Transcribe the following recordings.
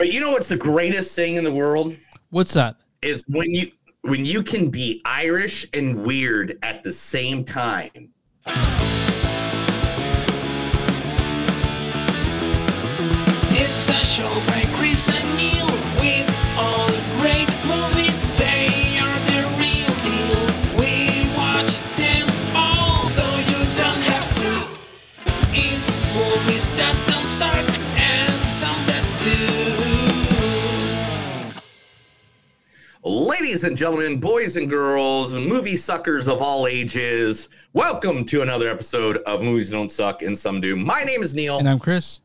But you know what's the greatest thing in the world What's that? is when you when you can be Irish and weird at the same time. It's a show by Chris and Neil with all Ladies and gentlemen, boys and girls, movie suckers of all ages, welcome to another episode of Movies Don't Suck and Some Do. My name is Neil. And I'm Chris.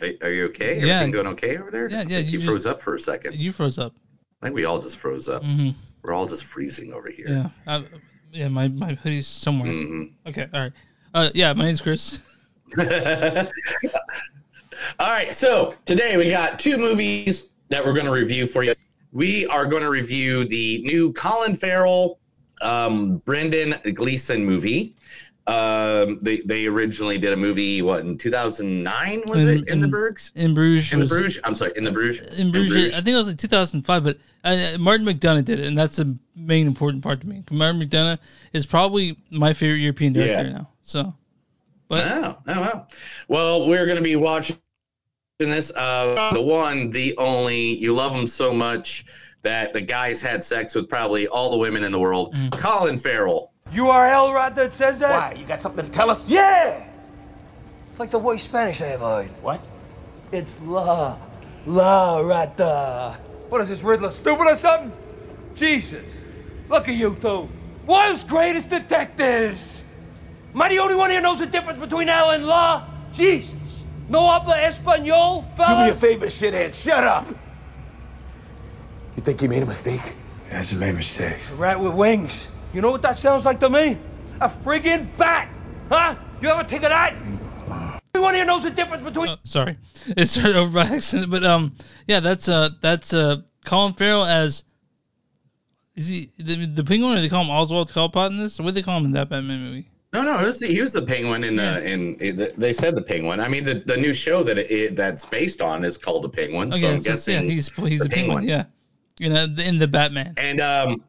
Are, are you okay? Yeah. Everything going okay over there? Yeah, yeah, you You, just- froze up for a second. You froze up. I think we all just froze up. hmm We're all just freezing over here. Yeah. I, yeah. My my hoodie's somewhere. Mhm. Okay. All right. Uh, yeah. My name's Chris. All right, so today we got two movies that we're going to review for you. We are going to review the new Colin Farrell, um, Brendan Gleeson movie. Um, they they originally did a movie what in 2009 was In- it in, the in- Bruges? In Bruges. In the Bruges? I'm sorry, in the Bruges. In Bruges, I think it was like 2005, but uh, Martin McDonagh did it, and that's the main important part to me. Martin McDonagh is probably my favorite European director Yeah. now. So, but Oh, oh, wow. Well, we're going to be watching this. Uh, the one, the only, you love him so much that the guy's had sex with probably all the women in the world. Mm. Colin Farrell. URL right that says that? Why? You got something to tell us? Yeah! It's like the worst Spanish I ever heard. What? It's la, la rata. What is this, Riddler, stupid or something? Jesus. Look at you two. World's greatest detectives. Am I the only one here knows the difference between L and la? Jesus. No habla español, Do me a favor, shithead. Shut up. You think he made a mistake? He hasn't made mistakes. A rat with wings. You know what that sounds like to me? A friggin' bat. Huh? You ever think of that? Anyone here knows the difference between uh, sorry, it started over by accident. But um, yeah, that's uh, that's uh, Colin Farrell as is he the, the penguin, or they call him Oswald Cobblepot in this? What do they call him in that Batman movie? No, no, it was the, he was the penguin in the in. it- They said the penguin. I mean, the, the new show that it, that's based on is called the Penguin. so I'm so yeah, guessing he's he's the the penguin. penguin. Yeah, you know, in the Batman. and um,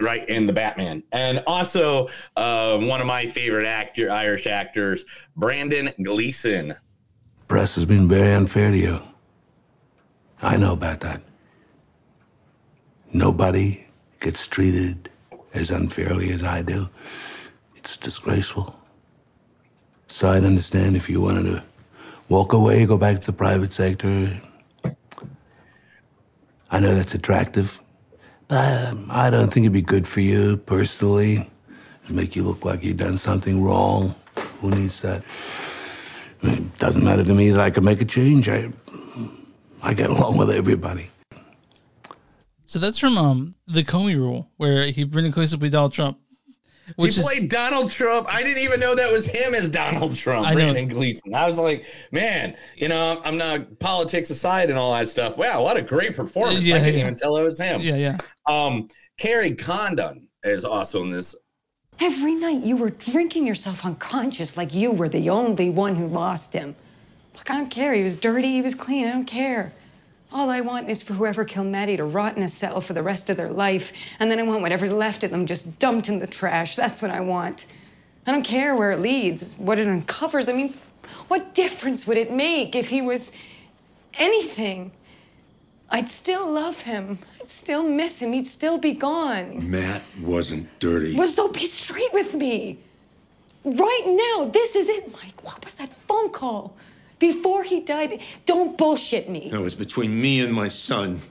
right in the Batman, and also um, one of my favorite actor Irish actors, Brandon Gleeson. Press has been very unfair to you. I know about that. Nobody gets treated as unfairly as I do. It's disgraceful. So I'd understand if you wanted to walk away, go back to the private sector. I know that's attractive, but um, I don't think it'd be good for you personally. It'd make you look like you've done something wrong. Who needs that? It doesn't matter to me that I can make a change. I, I get along with everybody. So that's from um the Comey Rule, where he Brendan Gleeson with Donald Trump, which he is played Donald Trump. I didn't even know that was him as Donald Trump, I know. Brandon Gleeson. I was like, man, you know, I'm not politics aside and all that stuff. Wow, what a great performance! Yeah, I couldn't yeah. even tell it was him. yeah, yeah. Um, Kerry Condon is also in this. Every night you were drinking yourself unconscious like you were the only one who lost him. Look, I don't care. He was dirty, he was clean. I don't care. All I want is for whoever killed Maddie to rot in a cell for the rest of their life. And then I want whatever's left of them just dumped in the trash. That's what I want. I don't care where it leads, what it uncovers. I mean, what difference would it make if he was anything? I'd still love him. I'd still miss him. He'd still be gone. Matt wasn't dirty. Was so be straight with me. Right now, this is it, Mike. What was that phone call? Before he died, don't bullshit me. That was between me and my son.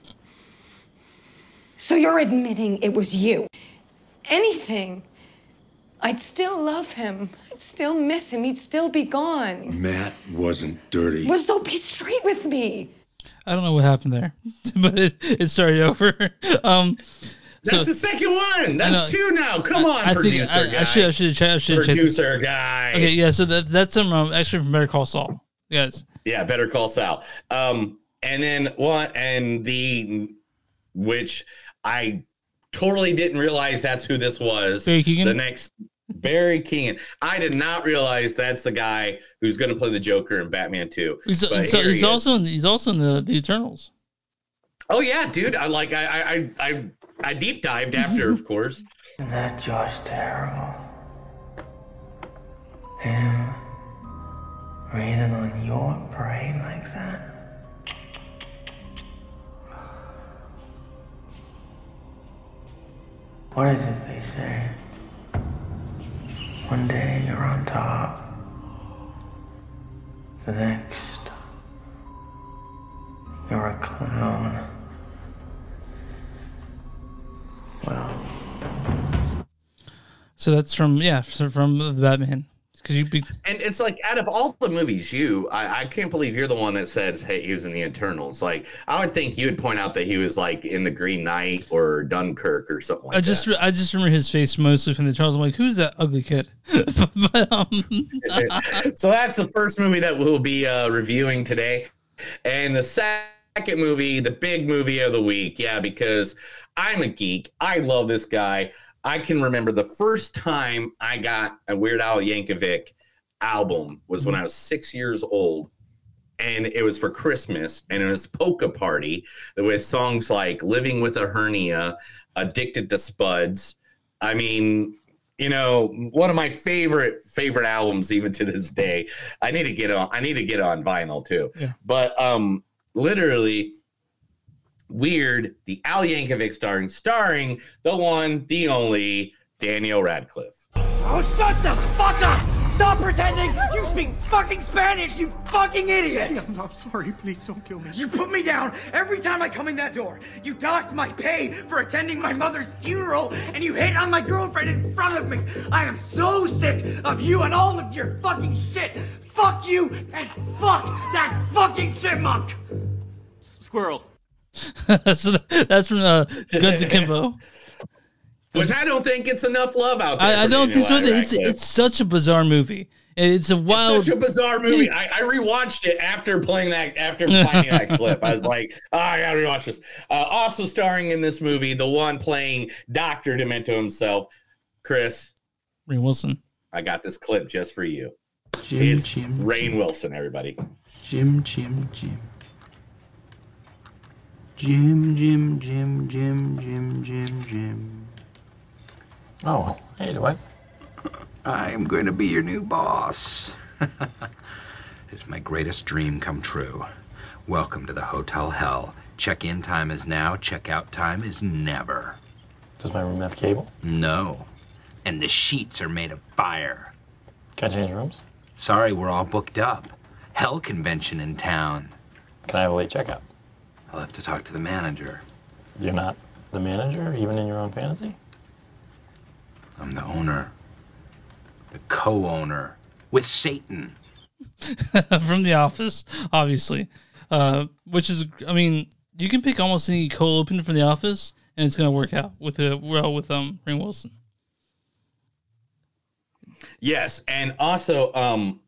So you're admitting it was you. Anything. I'd still love him. I'd still miss him. He'd still be gone. Matt wasn't dirty. Was though be straight with me. I don't know what happened there, but it, it started over. Um, That's so the second one. That's know. two now. Come on, I think producer I, guy. I should I should have checked. I should have checked. this. producer guy. Okay, yeah. So that that's some um, extra from Better Call Saul, guys. Yeah, Better Call Sal. Um, and then one and the which I totally didn't realize that's who this was. Barry Keoghan? The next, Barry Keoghan. I did not realize that's the guy who's going to play the Joker in Batman 2. He's, But so he's he also in, he's also in the, the Eternals. Oh yeah, dude. I like I I I I, I deep dived after, of course. Isn't that Josh terrible? Him raining on your parade like that? What is it they say? One day you're on top. The next, you're a clown. Well, So that's from yeah, so from the Batman. Because you be And it's like out of all the movies, you I, I can't believe you're the one that says, "Hey, he was in the internals Like I would think you would point out that he was like in the Green Knight or Dunkirk or something like I just that. I just remember his face mostly from the Charles. I'm like, who's that ugly kid? but, um, so that's the first movie that we'll be uh, reviewing today, and the second movie, the big movie of the week. Yeah, because I'm a geek. I love this guy. I can remember the first time I got a Weird Al Yankovic album was when I was six years old, and it was for Christmas, and it was Polka Party with songs like "Living with a Hernia," "Addicted to Spuds." I mean, you know, one of my favorite favorite albums even to this day. I need to get on. I need to get on vinyl too. Yeah. But um, literally, weird. The Al Yankovic starring, starring the one, the only Daniel Radcliffe. Oh, shut the fuck up! Stop pretending you speak fucking Spanish, you fucking idiot! I'm, I'm sorry, please don't kill me. You put me down every time I come in that door. You docked my pay for attending my mother's funeral, and you hit on my girlfriend in front of me. I am so sick of you and all of your fucking shit. Fuck you and fuck that fucking chipmunk. Squirrel. so that's from uh, Guns Akimbo. Which I don't think it's enough love out there. I, I don't think so. Daniel It's it's such a bizarre movie. It's a wild. such a bizarre movie. I, I rewatched it after playing that, after finding that clip. I was like, oh, I gotta rewatch this. Uh, also starring in this movie, the one playing Doctor Demento himself, Chris. Rainn Wilson. I got this clip just for you. Jim, It's Jim, Rainn Wilson, everybody. Jim, Jim, Jim. Jim, Jim, Jim, Jim, Jim, Jim, Jim. Oh, hey, Dwight. I'm going to be your new boss. it's my greatest dream come true. Welcome to the Hotel Hell. Check in time is now, check out time is never. Does my room have cable? No. And the sheets are made of fire. Can I change rooms? Sorry, we're all booked up. Hell convention in town. Can I have a late checkout? I'll have to talk to the manager. You're not the manager, even in your own fantasy? I'm the owner. The co owner. With Satan. from The Office, obviously. Uh, which is, I mean, you can pick almost any cold open from The Office, and it's gonna work out with uh, well with um Rainn Wilson. Yes, and also, um,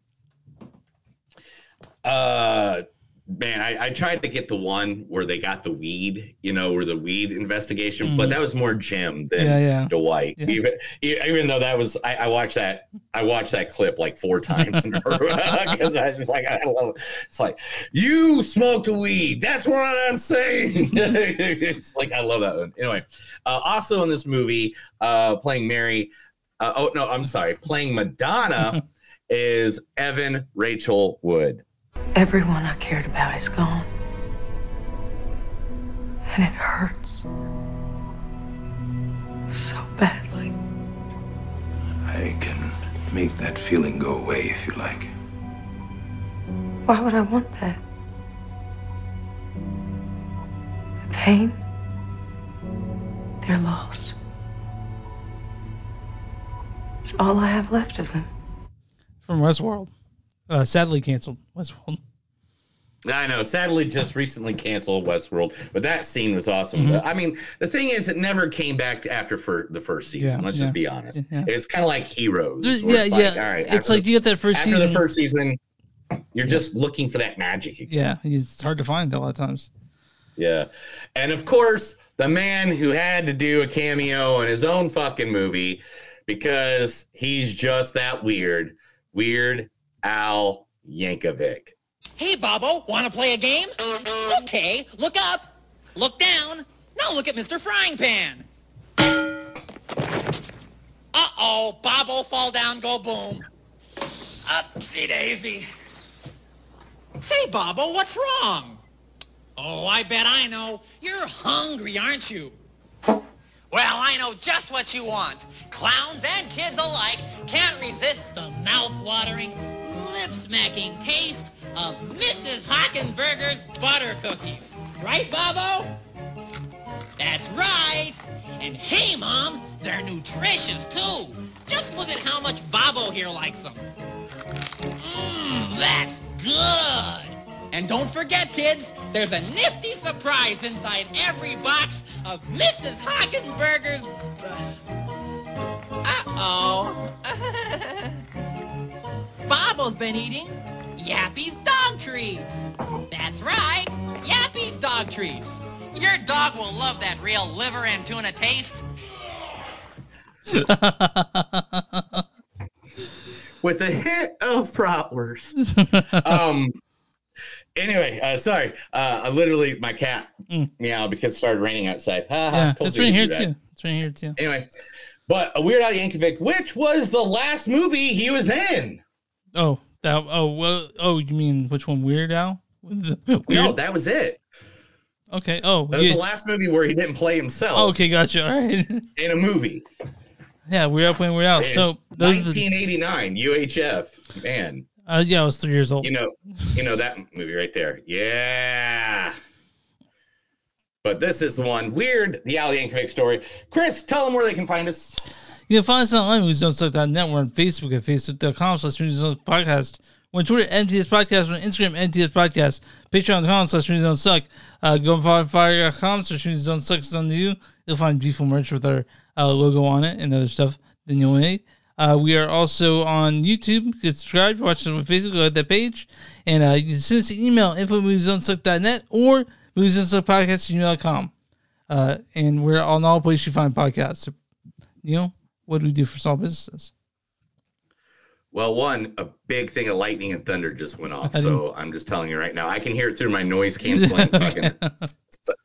uh, man, I, I tried to get the one where they got the weed, you know, where the weed investigation, but Mhm. that was more Jim than Yeah, yeah. Dwight. Yeah. Even even though that was, I, I watched that, I watched that clip like four times in a row because I was just like, I love it. It's like you smoked a weed. That's what I'm saying. it's like I love that one. Anyway, uh, also in this movie, uh, playing Mary. Uh, oh no, I'm sorry. Playing Madonna is Evan Rachel Wood. Everyone I cared about is gone. And it hurts. So badly. I can make that feeling go away if you like. Why would I want that? The pain? They're lost. It's all I have left of them. From Westworld. Uh, sadly canceled Westworld. I know. Sadly, just recently canceled Westworld, but that scene was awesome. Mhm. I mean, the thing is, it never came back after for the first season. Yeah, Let's yeah, just be honest. yeah. It's kind of like Heroes. Yeah, it's like, yeah. All right, It's after like you get that first after season- the first season, you're just looking for that magic. Again. Yeah, it's hard to find a lot of times. Yeah. And of course, the man who had to do a cameo in his own fucking movie, because he's just that weird. Weird Al Yankovic. Hey, Bobo, want to play a game? Okay, look up, look down. Now look at Mr. Frying Pan. Uh-oh, Bobo fall down, go boom. Upsy daisy. Say, Bobo, what's wrong? Oh, I bet I know. You're hungry, aren't you? Well, I know just what you want. Clowns and kids alike can't resist the mouth-watering, lip-smacking taste of Mrs. Hockenberger's butter cookies. Right, Bobo? That's right. And hey, Mom, they're nutritious, too. Just look at how much Bobo here likes them. Mmm, that's good. And don't forget, kids, there's a nifty surprise inside every box of Mrs. Hockenberger's... Uh-oh. Bobo's been eating Yappy's dog treats. That's right, Yappy's dog treats. Your dog will love that real liver and tuna taste. with a hit of bratwurst. um. Anyway, uh, sorry. Uh, I literally my cat meow because it started raining outside. Ha, ha, Mm. yeah, it's you right here too. It's right here too. Anyway, but a Weird Al Yankovic, which was the last movie he was in. Oh, that. Oh, well. Oh, you mean which one? Weird Al? Weird? No, that was it. Okay. Oh, That was yeah. the last movie where he didn't play himself okay, gotcha. All right. in a movie. yeah, we're up when we're out. It's So those are the, 1989 UHF. Man, uh, yeah, I was three years old. you know, you know that movie right there. Yeah. But this is the one weird, the Al Yankovic story. Chris, tell them where they can find us. You can find us online at MoviesDon'tSuck.net. We're on Facebook at Facebook.com slash Movies Don't Suck Podcast. We're on Twitter, MTS Podcast. On Instagram, MTS Podcast. Patreon.com slash Suck. Uh, go on Fire- Fire.com slash Suck. It's on you. You'll find beautiful merch with our uh, logo on it and other stuff that you'll need. Uh, we are also on YouTube. Get subscribed. Watch it on Facebook. Go to that page. And uh, you can send us an email, info at moviesdon'tsuck.net or gmail.com. Uh, and we're on all places you find podcasts. So, Neil, what do we do for small businesses? Well, one, a big thing of lightning and thunder just went off. So I'm just telling you right now. I can hear it through my noise canceling fucking.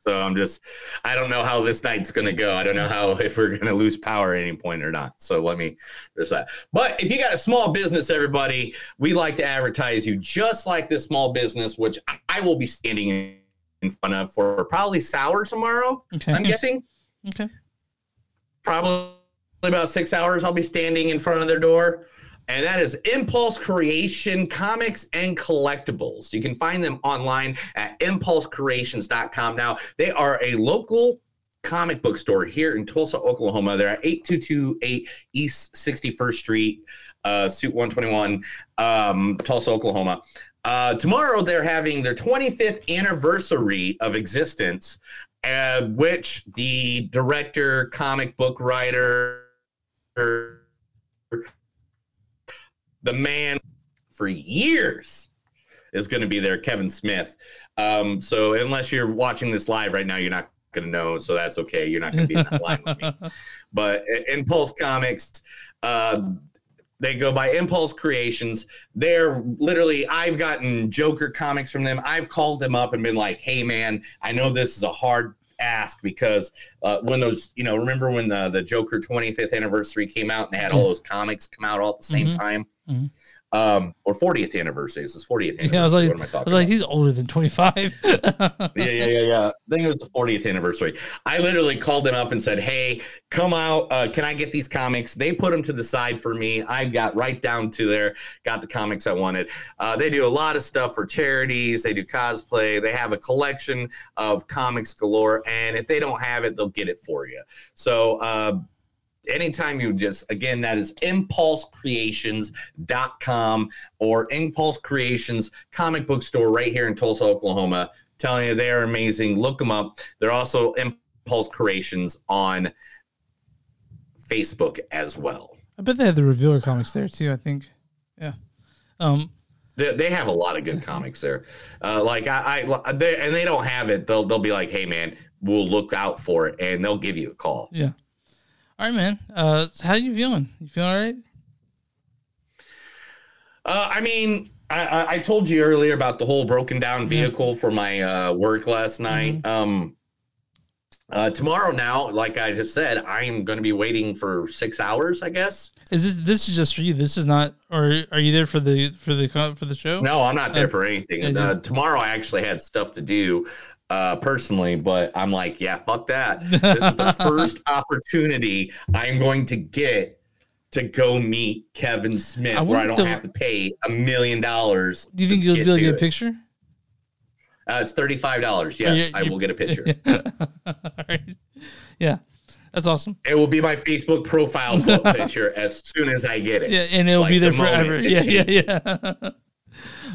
So I'm just, I don't know how this night's going to go. I don't know how, if we're going to lose power at any point or not. So let me, there's that. But if you got a small business, everybody, we like to advertise you just like this small business, which I will be standing in front of for probably sour tomorrow. Okay. I'm guessing Okay. probably about six hours i'll be standing in front of their door. And that is impulse creation comics and collectibles. You can find them online at impulsecreations.com now they are a local comic book store here in tulsa oklahoma. They're at 8228 east 61st street uh, suit 121 um, tulsa oklahoma. Uh, tomorrow they're having their 25th anniversary of existence uh, which the director, comic book writer, the man for years is going to be there, Kevin Smith. Um, so unless you're watching this live right now, you're not going to know. So that's okay. You're not going to be in that line with me. But uh, Impulse Comics, uh, they go by Impulse Creations. They're literally, I've gotten Joker comics from them. I've called them up and been like, hey, man, I know this is a hard ask because uh, when those, you know, remember when the, the Joker 25th anniversary came out and they had all those comics come out all at the same Mhm. time? Mhm. Um, or 40th anniversary. This is 40th anniversary. Yeah, I was like, what am I I, was like, he's older than 25. yeah, yeah, yeah, yeah. I think it was the 40th anniversary. I literally called them up and said, "Hey, come out. Uh, can I get these comics?" They put them to the side for me. I got right down to there, got the comics I wanted. Uh, they do a lot of stuff for charities. They do cosplay. They have a collection of comics galore, and if they don't have it, they'll get it for you. So. Uh, anytime you just again that is impulsecreations.com or impulse creations comic book store right here in tulsa oklahoma. Telling you they are amazing. Look them up. They're also impulse creations on facebook as well. I bet they had the Revealer comics there too, I think. Yeah. Um, they, they have a lot of good comics there. Uh, like i, I they, and they don't have it. They'll, they'll be like hey man we'll look out for it and they'll give you a call. Yeah. All right, man. Uh, how you feeling? You feeling all right? Uh, I mean, I, I, I told you earlier about the whole broken down vehicle for my uh, work last night. Um, uh, tomorrow, now, like I just said, I am going to be waiting for six hours. I guess. Is this this is just for you? This is not, or are you there for the for the for the show? No, I'm not there Uh, for anything. yeah, Uh, tomorrow, I actually had stuff to do uh, personally, but I'm like, yeah, fuck that. This is the first opportunity I'm going to get to go meet Kevin Smith, I where I don't to- have to pay a million dollars. Do you think you'll get be able to get a picture? Uh, it's thirty-five dollars. Yes, you- I will get a picture. All right. Yeah, that's awesome. It will be my Facebook profile picture as soon as I get it. Yeah, and it'll be there the forever. it Yeah, yeah, yeah.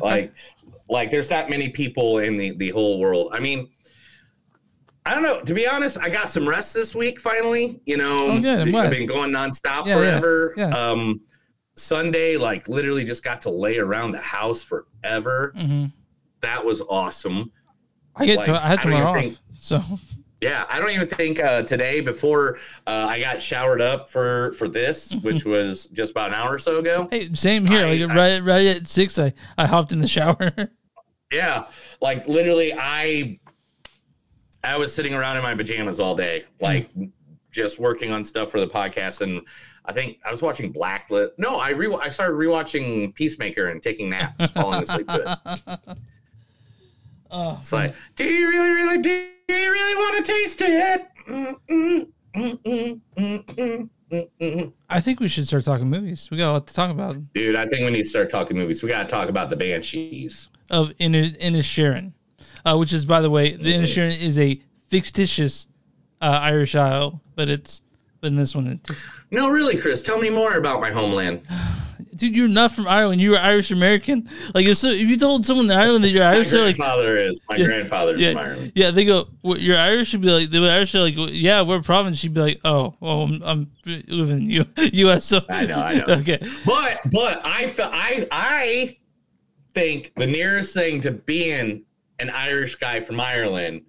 like like there's that many people in the the whole world. I mean i don't know. To be honest i got some rest this week finally you know? Oh, good, i've been going nonstop Yeah, yeah, forever. yeah. um sunday like literally just got to lay around the house forever. Mhm. that was awesome. I get Like, to, I had tomorrow off, think- so yeah i don't even think uh today before uh, i got showered up for for this which was just about an hour or so ago hey, same here. like right, right at six, I I hopped in the shower. Yeah, like literally, I I was sitting around in my pajamas all day, like just working on stuff for the podcast, and I think I was watching Blacklist. No, I re I started rewatching Peacemaker and taking naps, falling asleep to it. oh, It's like, do you really, really, do really want to taste it? Mm, mm, mm, mm, mm, mm, mm, mm. I think we should start talking movies. We got a lot to talk about. Dude, I think we need to start talking movies. We got to talk about the Banshees. Of Inner Inisherin, uh, which is by the way, the Inisherin is a fictitious uh, Irish Isle, but it's but in this one, it, No, really, Chris, tell me more about my homeland. dude, you're not from Ireland. You were Irish American. Like if so, if you told someone in Ireland that you're My Irish, like, grandfather is. My Yeah, grandfather's yeah, from Ireland. Yeah, they go, well, you're Irish. Should be like, they the Irish are like, yeah, we're a province. She'd be like, oh, well, I'm, I'm living in U- U.S. So I know, I know. okay, But but I I I think the nearest thing to being an Irish guy from Ireland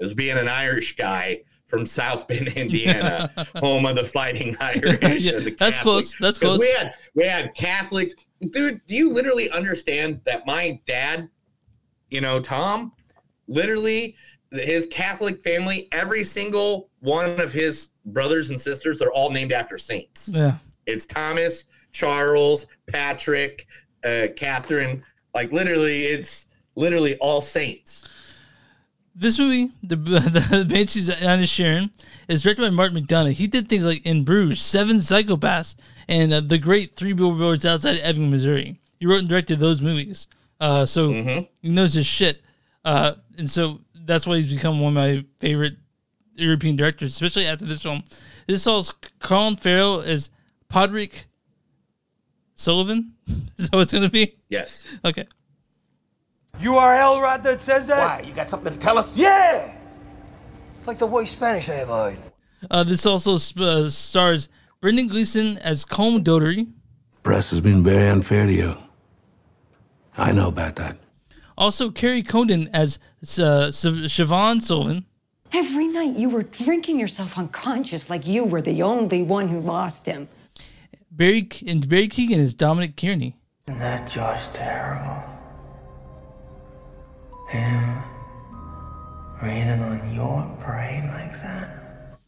is being an Irish guy from South Bend, Indiana, home of the Fighting Irish. Yeah, the that's close, That's close. We had we had Catholics, dude. Do you literally understand that my dad, you know, Tom, literally his Catholic family, every single one of his brothers and sisters, they're all named after saints. yeah. It's Thomas, Charles, Patrick, uh, Catherine. Like literally, it's literally all saints. This movie, the the Banshees of Inisherin, is directed by Martin McDonagh. He did things like In Bruges, Seven Psychopaths, and uh, The Great Three Billboards Outside Ebbing, Missouri. He wrote and directed those movies, uh, so he knows his shit. Uh, and so that's why he's become one of my favorite European directors, especially after this film. This stars Colin Farrell as Podrick Sullivan. Is that what it's going to be? Yes. Okay. You are hell right that says that? Why? You got something to tell us? Yeah! It's like the worst Spanish I ever heard. Uh, this also uh, stars Brendan Gleeson as Colm Dotery. Press has been very unfair to you. I know about that. Also, Kerry Condon as uh, Siv- Siobhan Sullivan. Every night you were drinking yourself unconscious like you were the only one who lost him. Barry and Barry Keegan is Dominic Kearney. Isn't that just terrible? Him raining on your parade like that?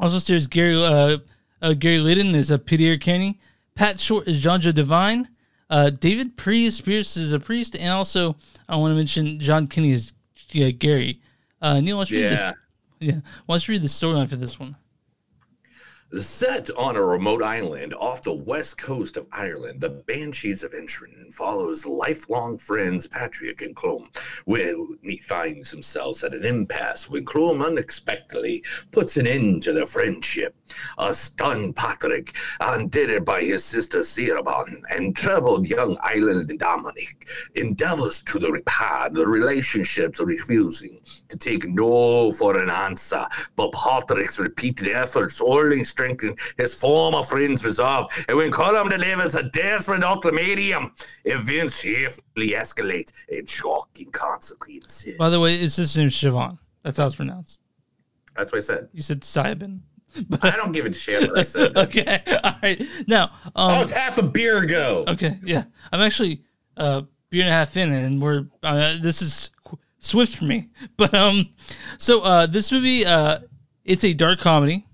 Also stars Gary uh, uh, Gary Lydon as a Peter Kenny. Pat Short as John Joe Devine. Uh, David Priest Pearse is a priest, and also I want to mention John Kinney as yeah, Gary. Uh, Neil, why don't you read Yeah. the, yeah, why don't you read the storyline for this one? Set on a remote island off the west coast of Ireland, the Banshees of Inisherin follows lifelong friends Patrick and Clome when he finds themselves at an impasse when Clome unexpectedly puts an end to their friendship. A stunned Patrick, undid by his sister Sirabon, and troubled young island Dominic, endeavors to repair the relationships, refusing to take no for an answer. But Patrick's repeated efforts only strengthen his former friend's resolve, and when Colum delivers a desperate ultimatum, events swiftly escalate in shocking consequences. By the way, it's his name Siobhan. That's how it's pronounced. That's what I said. You said Siobhan. I don't give a shit what I said. okay, all right. Now, um, that was half a beer ago. Okay, yeah, I'm actually uh beer and a half in, and we're uh, this is qu- swift for me. But um, so uh, this movie uh, it's a dark comedy.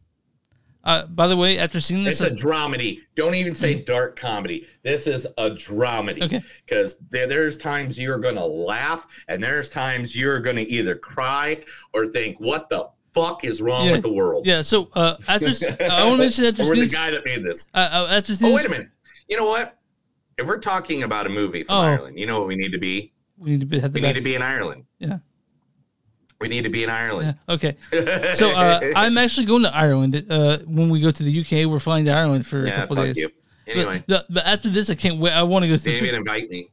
Uh, by the way, after seeing this, It's a dramedy. Don't even say dark comedy. This is a dramedy. Mm. Okay. Because there, there's times you're going to laugh, and there's times you're going to either cry or think, what the fuck is wrong yeah, with the world? Yeah. So uh, after I want to mention after Or seeing the guy that made this. uh, uh, after Oh, wait a minute. You know what? If we're talking about a movie from Oh. Ireland, you know what we need to be? we need to be, We need to be in Ireland. Yeah. We need to be in Ireland. Okay. So uh, I'm actually going to Ireland. Uh, when we go to the UK, we're flying to Ireland for a couple days. you. Anyway. but, but after this, I can't wait. I want to go. They didn't even invite me.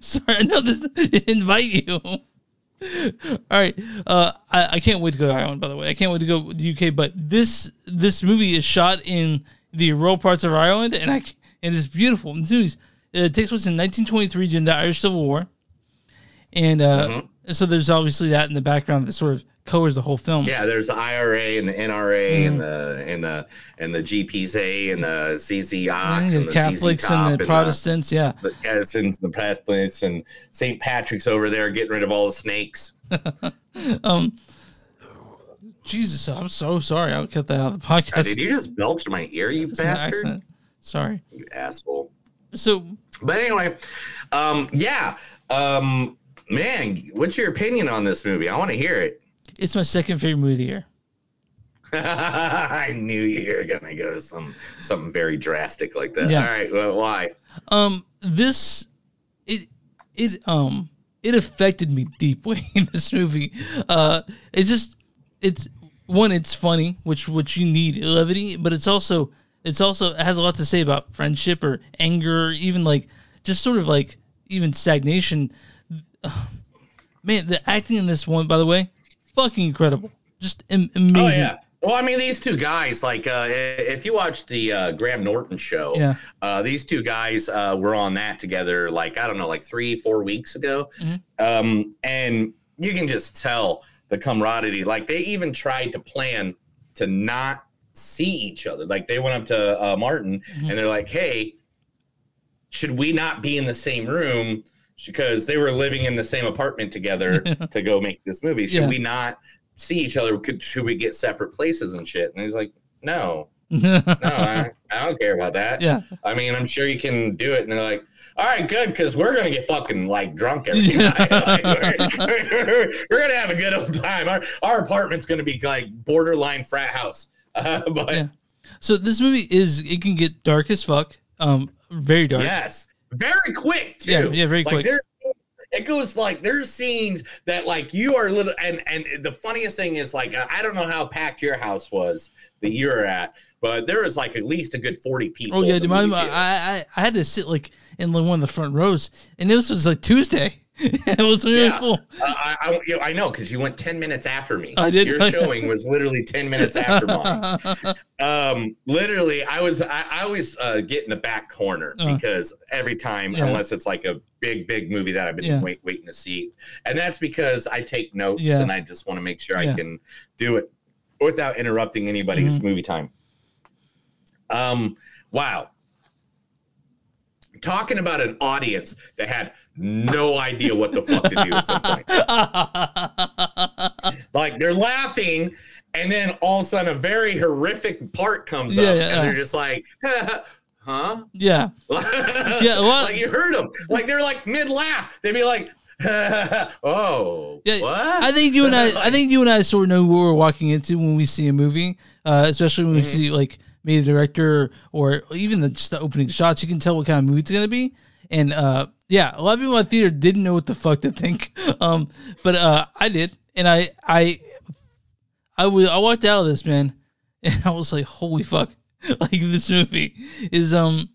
Sorry, no, this invite you. All right, uh, I, I can't wait to go to Ireland. By the way, I can't wait to go to the UK. But this this movie is shot in the rural parts of Ireland, and I and it's beautiful. Movie, it takes place in 1923 during the Irish Civil War, and uh, Mm-hmm. So there's obviously that in the background that sort of colors the whole film. Yeah, there's the IRA and the NRA Mhm. and the and the and the GPZA and the ZZ Ox and the the Catholics ZZ and the Protestants. Yeah, the Protestants and the Protestants and St. Patrick's over there getting rid of all the snakes. um, Jesus, I'm so sorry. I'll cut that out of the God, podcast. did you just belch in my ear, you an bastard? Sorry. You asshole. So, but anyway, um, yeah, um, man, what's your opinion on this movie? I want to hear it. It's my second favorite movie of the year. I knew you were gonna go some something very drastic like that. Yeah. All right, well, why? Um, this it it um it affected me deeply in this movie. Uh, it just it's one, it's funny, which which you need levity, but it's also it's also it has a lot to say about friendship or anger, or even like just sort of like even stagnation. Man, the acting in this one, by the way, fucking incredible, just am- amazing. Oh yeah. Well, I mean, these two guys, like, uh, if you watch the uh, Graham Norton show, Yeah. uh, these two guys uh, were on that together, like, I don't know, like three, four weeks ago. Mhm. Um, and you can just tell the camaraderie. Like, they even tried to plan to not see each other. Like, they went up to uh, Martin Mhm. and they're like, hey, should we not be in the same room? Because they were living in the same apartment together to go make this movie. Should Yeah. we not see each other? Could should we get separate places and shit? And he's like, no, no, I, I don't care about that. Yeah. I mean, I'm sure you can do it. And they're like, all right, good, because we're gonna get fucking like drunk every night. Like, we're, we're gonna have a good old time. Our our apartment's gonna be like borderline frat house. Uh, but Yeah. So this movie is it can get dark as fuck. Um, very dark. Yes, very quick too. Yeah, yeah, very Like, quick. it goes like there's scenes that like you are little, and and the funniest thing is like I don't know how packed your house was that you were at, but there was like at least a good forty people. Oh yeah, my, movie my- theater. I, I I had to sit like in one of the front rows, and this was like Tuesday. it was really Yeah. Uh, I, I, you know, I know because you went 10 minutes after me. I did. Your showing was literally 10 minutes after mine. Um, literally, I was, I, I always uh, get in the back corner Uh. because every time, Yeah. unless it's like a big, big movie that I've been Yeah. wait, waiting to see. And that's because I take notes and I just want to make sure. I can do it without interrupting anybody's Mhm. movie time. Um, wow. Talking about an audience that had no idea what the fuck to do at some point. like they're laughing, and then all of a sudden a very horrific part comes Yeah, up, yeah, and they're just like, huh? Yeah. yeah, well- like you heard them. Like they're like mid laugh. They'd be like, oh, Yeah, what? I think you and I, I think you and I sort of know what we're walking into when we see a movie, uh, especially when we Mm-hmm. see like maybe the director or even the just the opening shots. You can tell what kind of movie it's gonna be, and uh, yeah, a lot of people in the theater didn't know what the fuck to think, um, but uh, I did, and I I I was I walked out of this man, and I was like, holy fuck, like this movie is um,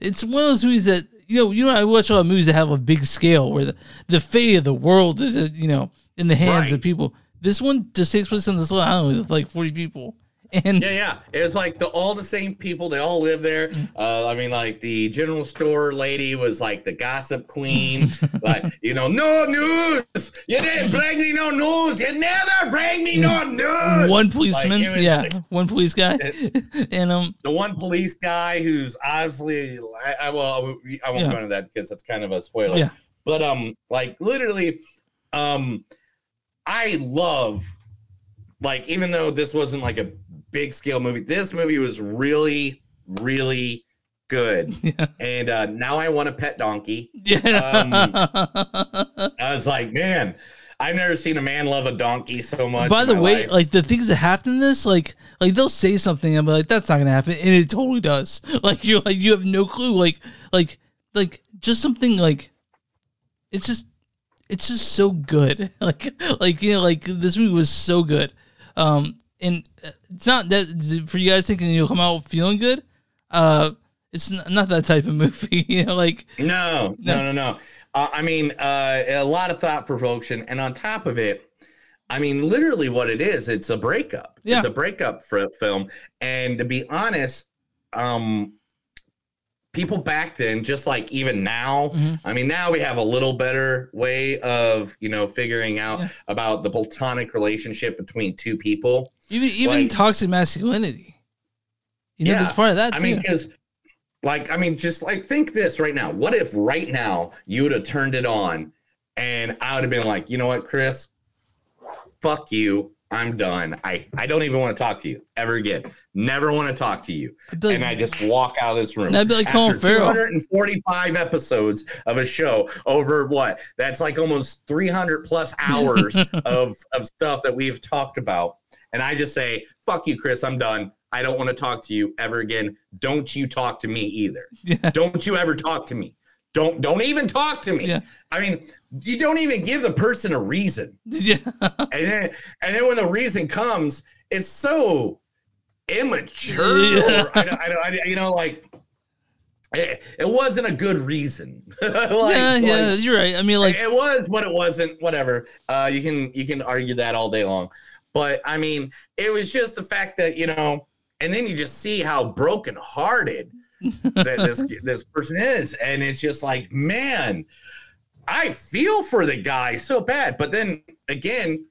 it's one of those movies that you know you know I watch a lot of movies that have a big scale where the the fate of the world is uh, you know in the hands of people. This one just takes place on this little island with like forty people, And yeah, yeah, it was like the all the same people. They all live there. Uh, I mean, like the general store lady was like the gossip queen. like you know, no news. You didn't bring me no news. You never bring me no news. one policeman, it was yeah, like- one police guy, and um, the one police guy who's obviously I, I well I won't Yeah. go into that because that's kind of a spoiler. Yeah. But um like literally um I love like even though this wasn't like a big scale movie, this movie was really really good. And uh now I want a pet donkey. Yeah. Um, I was like, man, I've never seen a man love a donkey so much. By the way, life. like the things that happen in this, like like they'll say something and be like, "That's not gonna happen," and it totally does. Like you like you have no clue. Like like like just something like it's just it's just so good. Like like you know like this movie was so good. Um, and uh, it's not that for you guys thinking you'll come out feeling good. Uh, it's n- not that type of movie. You know, like No, no, no, no. Uh, I mean, uh, a lot of thought provocation, and on top of it, I mean, literally, what it is, it's a breakup. Yeah. It's a breakup for film, and to be honest, um, people back then, just like even now, Mhm. I mean, now we have a little better way of you know figuring out about the platonic relationship between two people. Even even Like- toxic masculinity. You know, there's part of that I too. mean, because, like, I mean, just like think this right now. What if right now you would have turned it on, and I would have been like, you know what, Chris, fuck you. I'm done. I I don't even want to talk to you ever again. Never want to talk to you. like- and I just walk out of this room. That'd be like Colin After Farrell. 245 episodes of a show over what? That's like almost 300 plus hours of of stuff that we've talked about. And I just say, fuck you, Chris. I'm done. I don't want to talk to you ever again. Don't you talk to me either. Don't you ever talk to me. Don't don't even talk to me. I mean, you don't even give the person a reason. Yeah. And then and then when the reason comes, it's so immature. Yeah. I, don't- I, don't- I, you know, like it, it wasn't a good reason. Like- yeah, yeah, like- you're right. I mean, like it was, but it wasn't. Whatever. Uh, you can you can argue that all day long, but I mean, it was just the fact that you know, and then you just see how brokenhearted that this this person is, and it's just like, man, I feel for the guy so bad. But then again,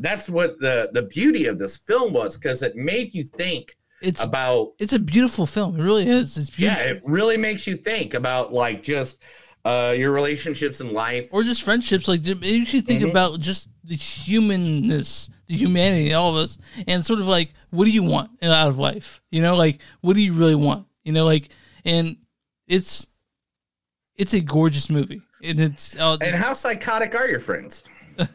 that's what the the beauty of this film was because it made you think it's about it's a beautiful film. It really is. It's beautiful. yeah, it really makes you think about like just uh your relationships in life or just friendships. Like it makes you think Mhm. about just the humanness, the humanity, all of us, and sort of like, what do you want out of life? You know, like what do you really want? You know, like, and it's it's a gorgeous movie, and it's uh, and how psychotic are your friends. I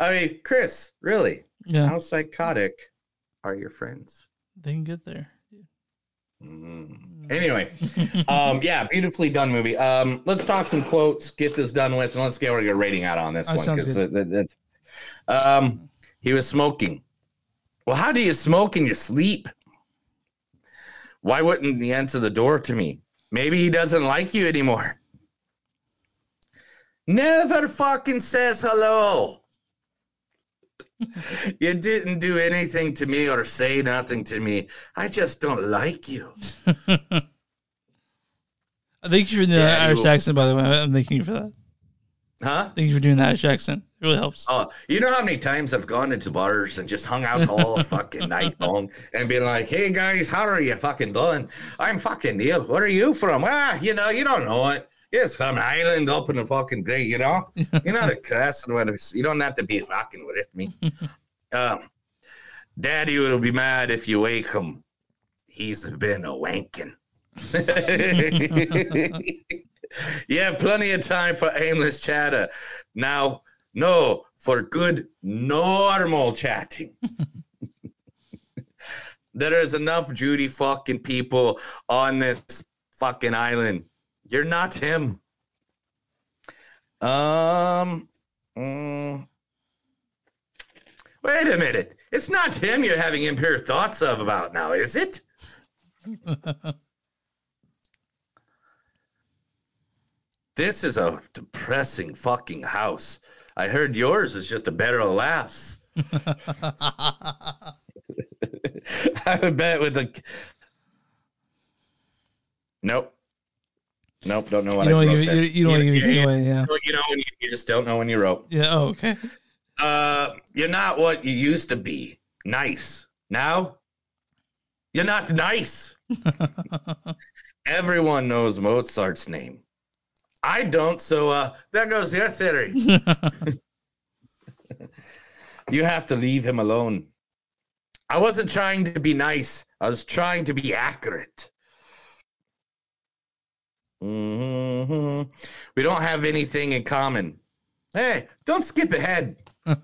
mean, Chris, really? Yeah. How psychotic are your friends? they can get there. Anyway, um, yeah, beautifully done movie. Um, let's talk some quotes, get this done with, and let's get a rating out on this That one sounds good. that, that's. Um, he was smoking. Well, how do you smoke in your sleep? Why wouldn't he answer the door to me? Maybe he doesn't like you anymore. Never fucking says hello. You didn't do anything to me or say nothing to me. I just don't like you. Thank you for the Yeah, Irish accent, by the way. I'm thanking you for that. Huh? Thank you for doing the Irish accent. It really helps. Oh, you know how many times I've gone into bars and just hung out all fucking night long and been like, "Hey guys, how are you fucking doing? I'm fucking Neil. Where are you from? Ah, you know, you don't know it. It's from Ireland up in the fucking great, you know. You're not a cuss. You don't have to be fucking with me. Um, Daddy will be mad if you wake him. He's been a wanking. you have plenty of time for aimless chatter. Now, no, for good, normal chatting. there is enough Judy fucking people on this fucking island. You're not him. Um, mm, wait a minute. It's not him you're having impure thoughts of about now, is it? This is a depressing fucking house. I heard yours is just a barrel of laughs. I would bet with the. Nope. Nope. Don't know what You don't I wrote give- you- you don't wanna give anything you, away, yeah. You know, when you, you just don't know when you wrote. Yeah. Oh, okay. Uh, you're not what you used to be. Nice. Now, you're not nice. Everyone knows Mozart's name. I don't, so uh, there goes your theory. you have to leave him alone. I wasn't trying to be nice. I was trying to be accurate. Mhm. We don't have anything in common. Hey, don't skip ahead.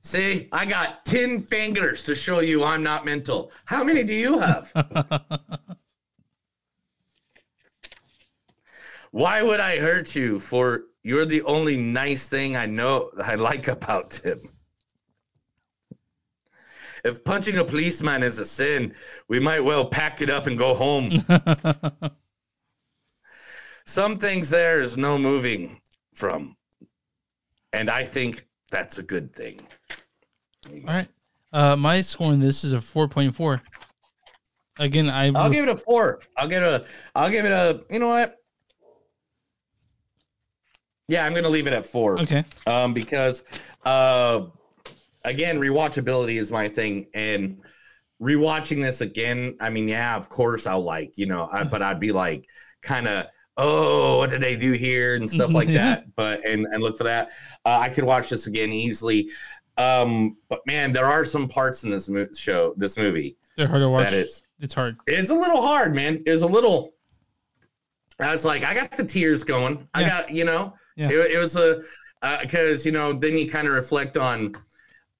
See, I got 10 fingers to show you I'm not mental. How many do you have? Why would I hurt you? For you're the only nice thing I know I like about him. If punching a policeman is a sin, we might well pack it up and go home. Some things there is no moving from. And I think that's a good thing. All right. Uh, my score in this is a four point four. Again, I I'll give it a four. I'll give it a I'll give it a you know what? Yeah, I'm gonna leave it at four. Okay. Um, because uh again, rewatchability is my thing, and rewatching this again, I mean, yeah, of course I'll like, you know, I, but I'd be like kind of, oh, what did they do here and stuff like Yeah. that. But and and look for that. Uh, I could watch this again easily. Um, but man, there are some parts in this mo- show, this movie, They're hard to watch. That is. It's hard. it's a little hard, man. It was a little. I was like, I got the tears going. I got, you know, Yeah. it, it was a because you know then you kind of reflect on,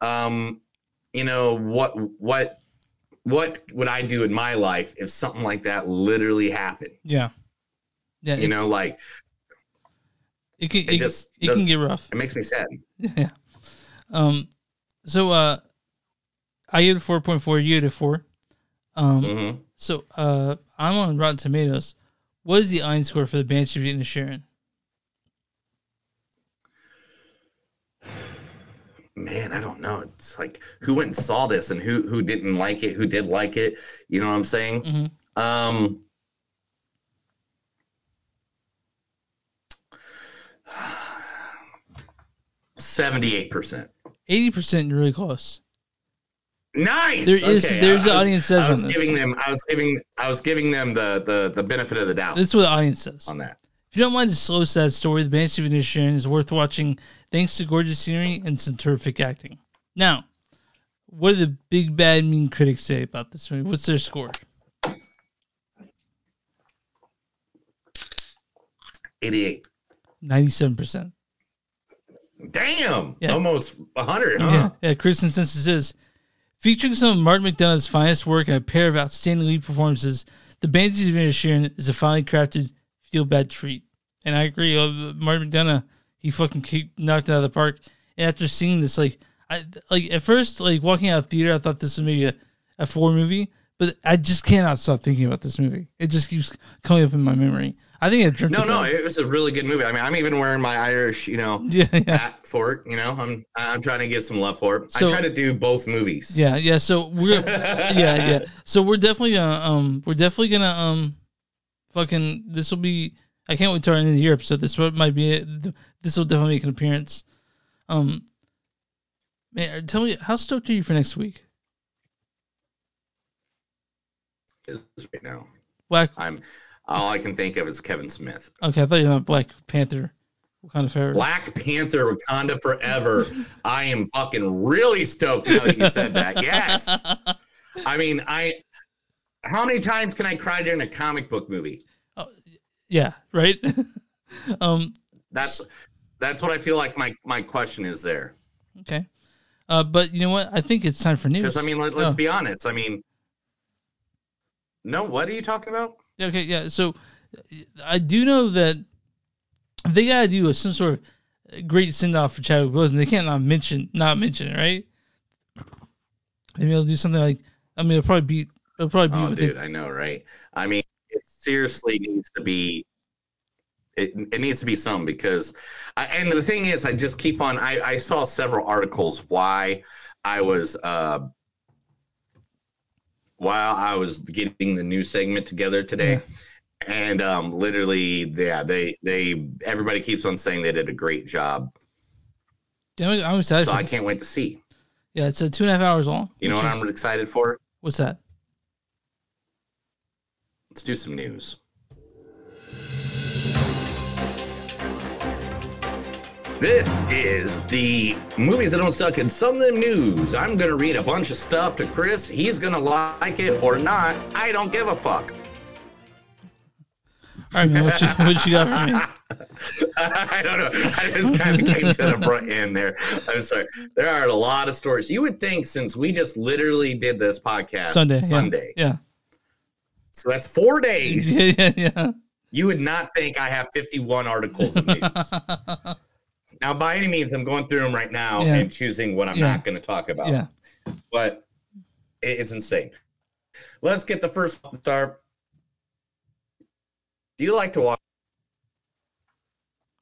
um, you know what what what would I do in my life if something like that literally happened? Yeah. Yeah. you know, like it can it, it, can- just it can get rough. It makes me sad. Yeah. Um. So uh, I gave it four point four. You it a four. Um. Mhm. So uh, I'm on Rotten Tomatoes. What is the Ein score for the Banshee of Inisherin? Man, I don't know. It's like who went and saw this and who who didn't like it, who did like it. You know what I'm saying? Mhm. Um. Seventy-eight percent. Eighty percent. You're really close. Nice. There is- Okay, there's the audience says I was on this. giving them. I was giving. I was giving them the the the benefit of the doubt. This is what the audience says. on that. If you don't mind the slow, sad story, The Banshee of Inisherin is worth watching thanks to gorgeous scenery and some terrific acting. Now, what do the big bad mean critics say about this movie? What's their score? Eighty-eight. Ninety-seven percent. Damn. Yeah. Almost hundred. Yeah, Huh? yeah. Critics Consensus is featuring some of Martin McDonagh's finest work and a pair of outstanding lead performances. The Banshees of Inisherin is a finely crafted, feel bad treat, and I agree. Uh, Martin McDonagh, he fucking keep knocked out of the park. And after seeing this, like, I like at first, like walking out of theater, I thought this was maybe a, a four movie, but I just cannot stop thinking about this movie. It just keeps coming up in my memory. I think I dreamt No, no, it was a really good movie. I mean, I'm even wearing my Irish, you know, Yeah, yeah. hat for it. You know, I'm I'm trying to give some love for it. So- I try to do both movies. Yeah, yeah. So we're yeah, yeah. So we're definitely gonna um we're definitely gonna um fucking this will be I can't wait till our end of the year episode. This might be it. This will definitely make an appearance. Um man, tell me how stoked are you for next week? Is right now, Black I'm all I can think of is Kevin Smith. Okay, I thought you meant Black Panther. What kind of favorite? Black Panther, Wakanda Forever. I am fucking really stoked now that you said that. Yes. I mean, I. How many times can I cry during a comic book movie? Yeah, right? um That's that's what I feel like my my question is there. okay. Uh but you know what? I think it's time for news. Because I mean, let, let's Oh. be honest. I mean, no. What are you talking about? Okay, yeah. So I do know that they gotta do a, some sort of great send off for Chadwick Boseman. They can't not mention not mention it, right? Maybe they'll do something like I mean, it'll probably be it'll probably be Oh, dude. I know, right? I mean, it seriously needs to be. It, it needs to be some because, I, and the thing is, I just keep on. I, I saw several articles why I was uh, while I was getting the new segment together today, and um, literally, yeah, they they everybody keeps on saying they did a great job. Damn, I'm excited. So I this. can't wait to see. Yeah, it's a two and a half hours long. You know what is- I'm excited for? What's that? Let's do some news. This is the movies that don't suck in some of them news. I'm gonna read a bunch of stuff to Chris. He's gonna like it or not. I don't give a fuck. All right, man. What you, what you got for me? I don't know. I just kind of came to the abrupt end there. I'm sorry. There are a lot of stories. You would think since we just literally did this podcast Sunday. yeah. Sunday, Yeah. so that's four days. Yeah, yeah, yeah. You would not think I have 51 articles of news. Now, by any means, I'm going through them right now Yeah. and choosing what I'm Yeah. not going to talk about. Yeah. But it- it's insane. Let's get the first start. Do you like to watch?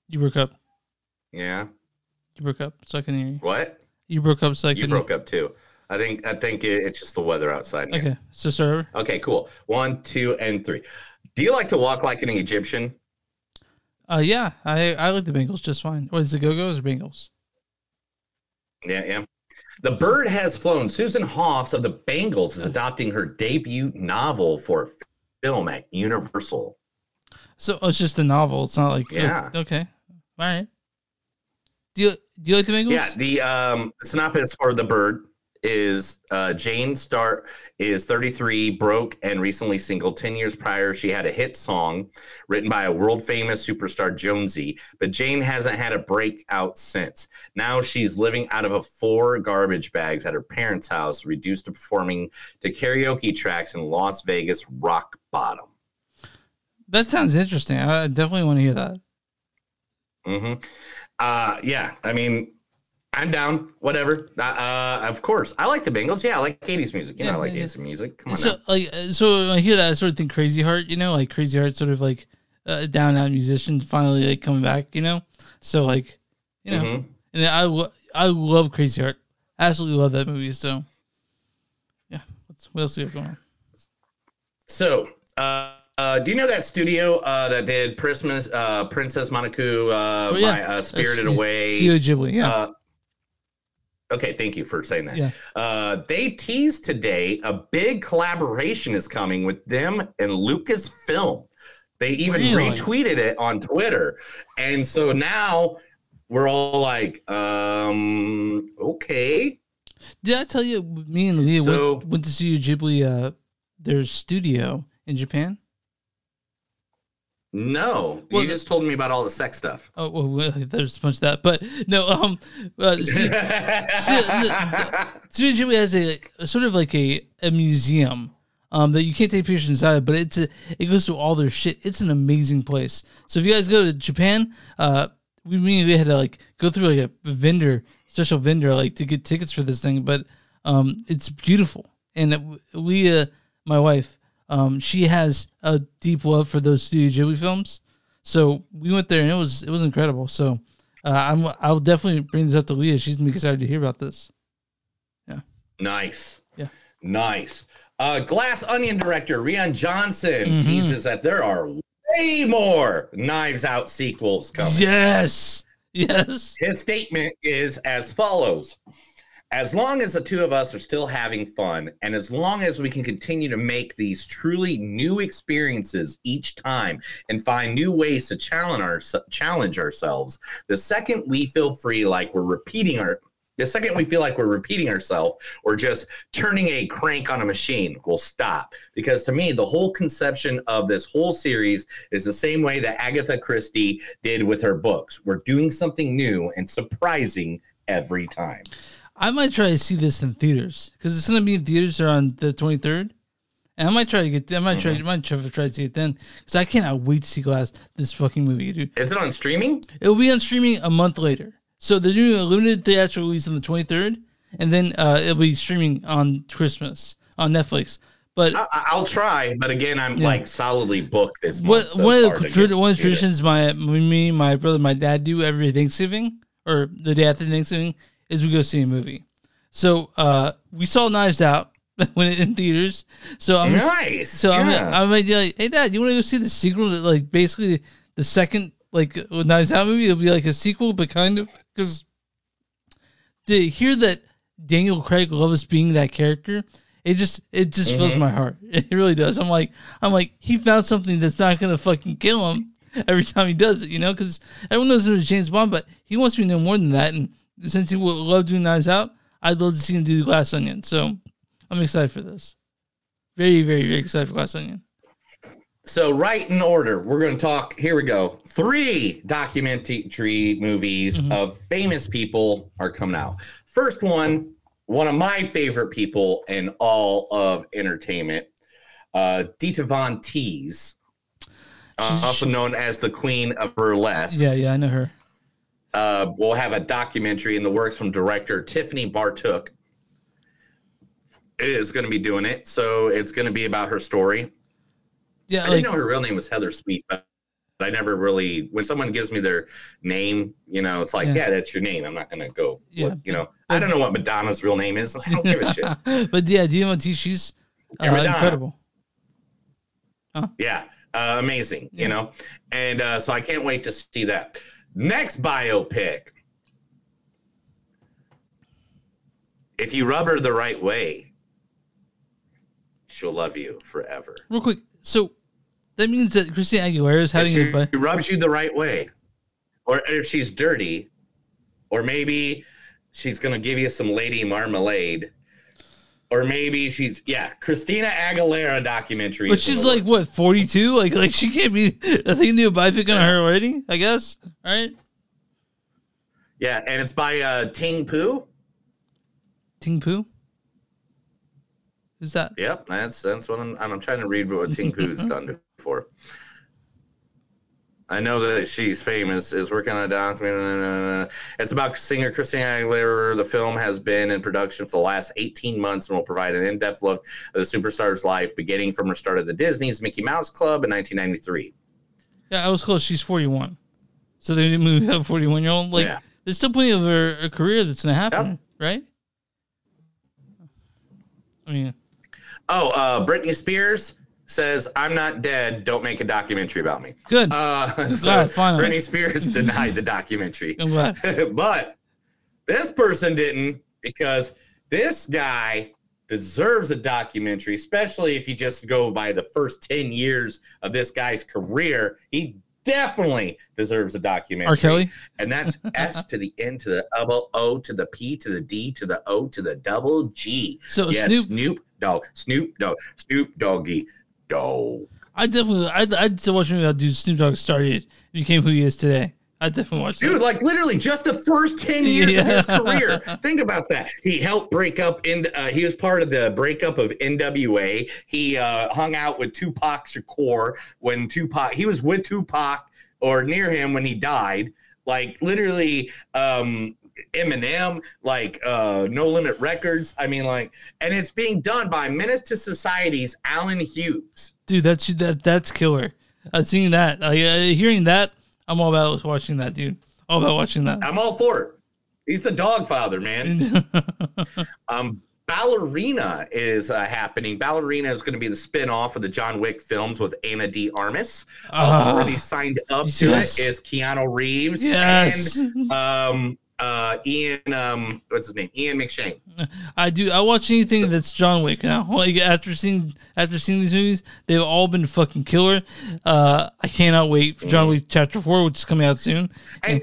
You broke up. Yeah. You broke up, so I can hear you. What? You broke up, so I You broke up too. I think I think it's just the weather outside. here. Okay, so over. Okay, cool. One, two, and three. Do you like to walk like an Egyptian? Uh, yeah, I I like the Bangles just fine. What is the Go Go's or Bangles? Yeah, yeah. The bird has flown. Susan Hoffs of the Bangles is adopting her debut novel for film at Universal. So oh, it's just a novel. It's not like Yeah. okay, all right. Do you do you like the Bangles? Yeah, the um, synopsis for the bird is uh, Jane Stark is 33, broke, and recently single. 10 years prior, she had a hit song written by a world famous superstar, Jonesy, but Jane hasn't had a breakout since. Now she's living out of a four garbage bags at her parents' house, reduced to performing to karaoke tracks in Las Vegas rock bottom. That sounds interesting. I definitely want to hear that. hmm Uh, yeah, I mean, I'm down. Whatever. Uh, uh, of course, I like the Bangles. Yeah, I like 80s music. You know, I Yeah, like yeah. 80s music. Come on. So now. like uh, so I hear that I sort of think Crazy Heart, you know, like Crazy Heart sort of like a down out musician finally like coming back, you know? So like you know Mhm. and I lo- I love Crazy Heart. Absolutely love that movie. So yeah. What's, what else do you have going on? So, uh, uh, do you know that studio uh, that did Christmas, uh, Princess Mononoke, uh, Oh, yeah. my, uh, Spirited Uh, Away? Studio Ghibli, yeah. Okay, thank you for saying that. Yeah. Uh, they teased today a big collaboration is coming with them and Lucasfilm. They even Really? retweeted it on Twitter, and so now we're all like, um, okay. Did I tell you me and Leah So- went, went to Studio Ghibli uh their studio in Japan? No, Well, you just told me about all the sex stuff. Oh well, well, there's a bunch of that, but no. Um, uh, Stu- Stu- the- Studio Ghibli has a, sort of like a, a museum um, that you can't take pictures inside, but it's a, it goes through all their shit. It's an amazing place. So if you guys go to Japan, uh, we immediately had to like go through like a vendor, special vendor, like to get tickets for this thing. But um, it's beautiful, and it, we, uh, my wife, um, she has a deep love for those Studio Ghibli films. So we went there, and it was it was incredible. So uh, I'm I'll definitely bring this up to Leah. She's gonna be excited to hear about this. Yeah. Nice. Yeah. Nice. Uh, Glass Onion director Rian Johnson Mhm. teases that there are way more Knives Out sequels coming. Yes. Yes. His statement is as follows As long as the two of us are still having fun, and as long as we can continue to make these truly new experiences each time and find new ways to challenge, our, challenge ourselves, the second we feel free like we're repeating our the second we feel like we're repeating ourselves or just turning a crank on a machine, we'll stop. Because to me, the whole conception of this whole series is the same way that Agatha Christie did with her books. We're doing something new and surprising every time. I might try to see this in theaters because it's gonna be in theaters on the 23rd, and I might try to get. I might try. I might try to try to see it then because I cannot wait to see Glass this fucking movie, dude. Is it on streaming? It will be on streaming a month later. So they're doing a limited theatrical release on the 23rd, and then uh, it'll be streaming on Christmas on Netflix. But I, I'll try. But again, I'm Yeah. like solidly booked this month. what so one of the one of the traditions my me, my brother, my dad do every Thanksgiving or the day after Thanksgiving is we go see a movie. So uh, we saw Knives Out when it in theaters. So I'm Nice, so I'm yeah. I'm like, hey dad, you want to go see the sequel? to, Like basically the second like Knives Out movie. It'll be like a sequel, but kind of because to hear that Daniel Craig loves being that character, it just it just fills Mhm. my heart. It really does. I'm like I'm like he found something that's not gonna fucking kill him every time he does it, you know? Because everyone knows it was James Bond, but he wants me to know more than that. And since he would love doing Knives Out, I'd love to see him do the Glass Onion. So I'm excited for this. Very, very, very excited for Glass Onion. So, right in order, we're going to talk. Here we go. Three documentary movies Mm-hmm. of famous people are coming out. First one, one of my favorite people in all of entertainment, uh, Dita Von Teese, uh, also known as the Queen of Burlesque. Yeah, yeah, I know her. Uh, we'll have a documentary in the works from director Tiffany Bartok. Is going to be doing it, so it's going to be about her story. Yeah, I like- didn't know her real name was Heather Sweet, but I never really. When someone gives me their name, you know, it's like, Yeah. yeah, that's your name. I'm not gonna go. Yeah, look, you know, I don't know what Madonna's real name is. I don't give a shit. but yeah, Dina Monti, she's uh, Yeah, incredible. Yeah, uh, amazing. You know, and uh, so I can't wait to see that. Next biopic. If you rub her the right way, she'll love you forever. Real quick, so that means that Christina Aguilera is having if a she rubs you the right way, or if she's dirty, or maybe she's gonna give you some lady marmalade, or maybe she's yeah, Christina Aguilera documentary. But she's like what, forty two? Like like she can't be I think a biopic on her already, I guess. Right? Yeah, and it's by uh, Ting Poo. Ting Poo? Is that? Yep, that's that's what I'm. I'm trying to read what Ting Poo's done before. I know that she's famous. Is working on a documentary. It's about singer Christina Aguilera. The film has been in production for the last 18 months and will provide an in-depth look at the superstar's life, beginning from her start at the Disney's Mickey Mouse Club in 1993. Yeah, I was close. She's forty one. So they didn't move forty one year old. Like Yeah. there's still plenty of her a career that's gonna happen, right? I mean Oh, uh, Britney Spears says, "I'm not dead. Don't make a documentary about me." Good. Uh, so Glad, finally. Britney Spears denied the documentary. I'm glad. but this person didn't because this guy deserves a documentary, especially if you just go by the first 10 years of this guy's career. He definitely deserves a documentary. R. Kelly? And that's S to the N to the double O to the P to the D to the O to the double G. So yes, Snoop- Snoop Dogg, Snoop Dogg, Snoop Doggy Dog. I definitely I'd I'd still watch movie about dude Snoop Dogg started became who he is today. I definitely watched Dude, that. like literally just the first 10 years of his career. Think about that. He helped break up in uh, he was part of the breakup of NWA. He uh, hung out with Tupac Shakur when Tupac he was with Tupac or near him when he died. Like literally um Eminem, like uh No Limit Records. I mean like and it's being done by Menace to Society's Allen Hughes. Dude, that's that that's killer. Uh, seeing that, uh, hearing that, I'm all about watching that, dude. All about watching that. I'm all for it. He's the dog father, man. um, Ballerina is uh, happening. Ballerina is going to be the spin off of the John Wick films with Ana de Armas. Ah. already signed up to it is Keanu Reeves Yes. and um, uh, Ian. Um, what's his name? Ian McShane. I do. I watch anything that's John Wick now. Like after seeing after seeing these movies, they've all been fucking killer. Uh, I cannot wait for John Wick Chapter Four, which is coming out soon. And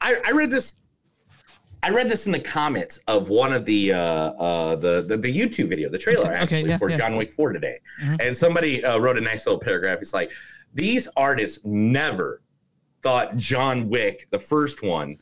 I, I read this. I read this in the comments of one of the uh, uh, the, the the YouTube video, the trailer Okay, okay, actually yeah, for yeah. John Wick Four today, Mhm. and somebody uh, wrote a nice little paragraph. He's like, "These artists never thought John Wick, the first one,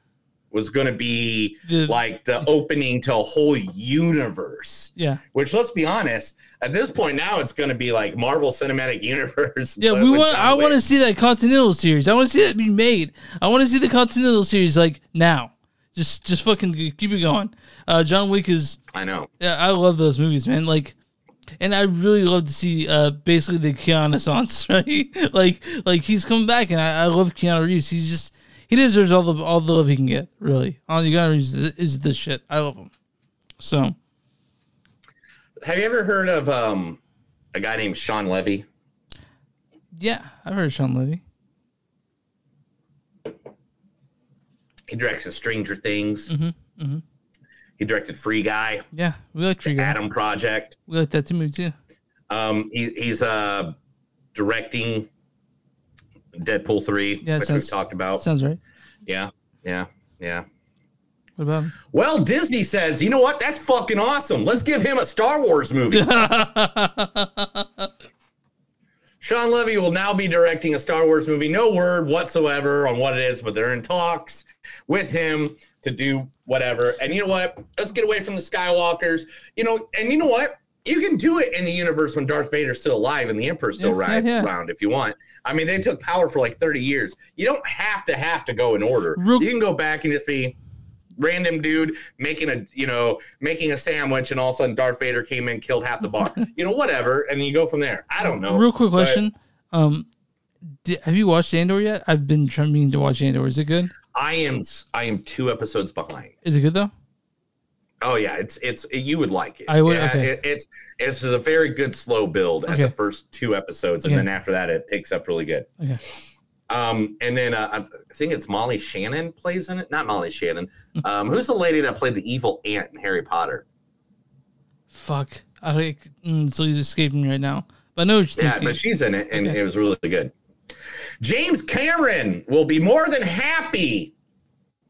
was going to be The- like the opening to a whole universe." Yeah. Which, let's be honest, at this point now, it's going to be like Marvel Cinematic Universe. Yeah, we want. I want to see that Continental series. I want to see that be made. I want to see the Continental series like now. Just, just fucking keep it going. Uh, John Wick is. I know. Yeah, I love those movies, man. Like, And I really love to see uh basically the Keanu Renaissance, right? like like he's coming back, and I, I love Keanu Reeves. He's just he deserves all the all the love he can get. Really, all you gotta is, is this shit. I love him. So Have you ever heard of um, a guy named Shawn Levy? yeah, I've heard of Shawn Levy. He directs the Stranger Things. Mm-hmm, mm-hmm. He directed Free Guy, Yeah, we like Free Guy. Adam Project. We like that movie too. Um, he, he's uh, directing Deadpool three, Yeah, which sounds- we've talked about. Sounds right. Yeah, yeah, yeah. What about him? Well, Disney says, you know what? That's fucking awesome. Let's give him a Star Wars movie. Shawn Levy will now be directing a Star Wars movie. No word whatsoever on what it is, but they're in talks with him to do whatever. And you know what? Let's get away from the Skywalkers. You know, and you know what? You can do it in the universe when Darth Vader's still alive and the Emperor's still Yeah, right, yeah, yeah. around if you want. I mean, they took power for like 30 years. You don't have to have to go in order. you can go back and just be random dude making a you know making a sandwich and all of a sudden Darth Vader came in killed half the bar. you know whatever and you go from there. I don't know. Real quick But question. Um, di- have you watched Andor yet? I've been trying to watch Andor. Is it good? I am I am 2 episodes behind. Is it good though? Oh yeah, it's it's you would like it. I would- Yeah, okay. it- it's it's a very good slow build at Okay. the first two episodes, and Okay. then after that it picks up really good. Okay. Um, and then uh, I think it's Molly Shannon plays in it. Not Molly Shannon. Um, who's the lady that played the evil aunt in Harry Potter? Fuck. I think Mm, so he's escaping right now. But I know what you're Yeah, but she's in it, and it was really good. James Cameron will be more than happy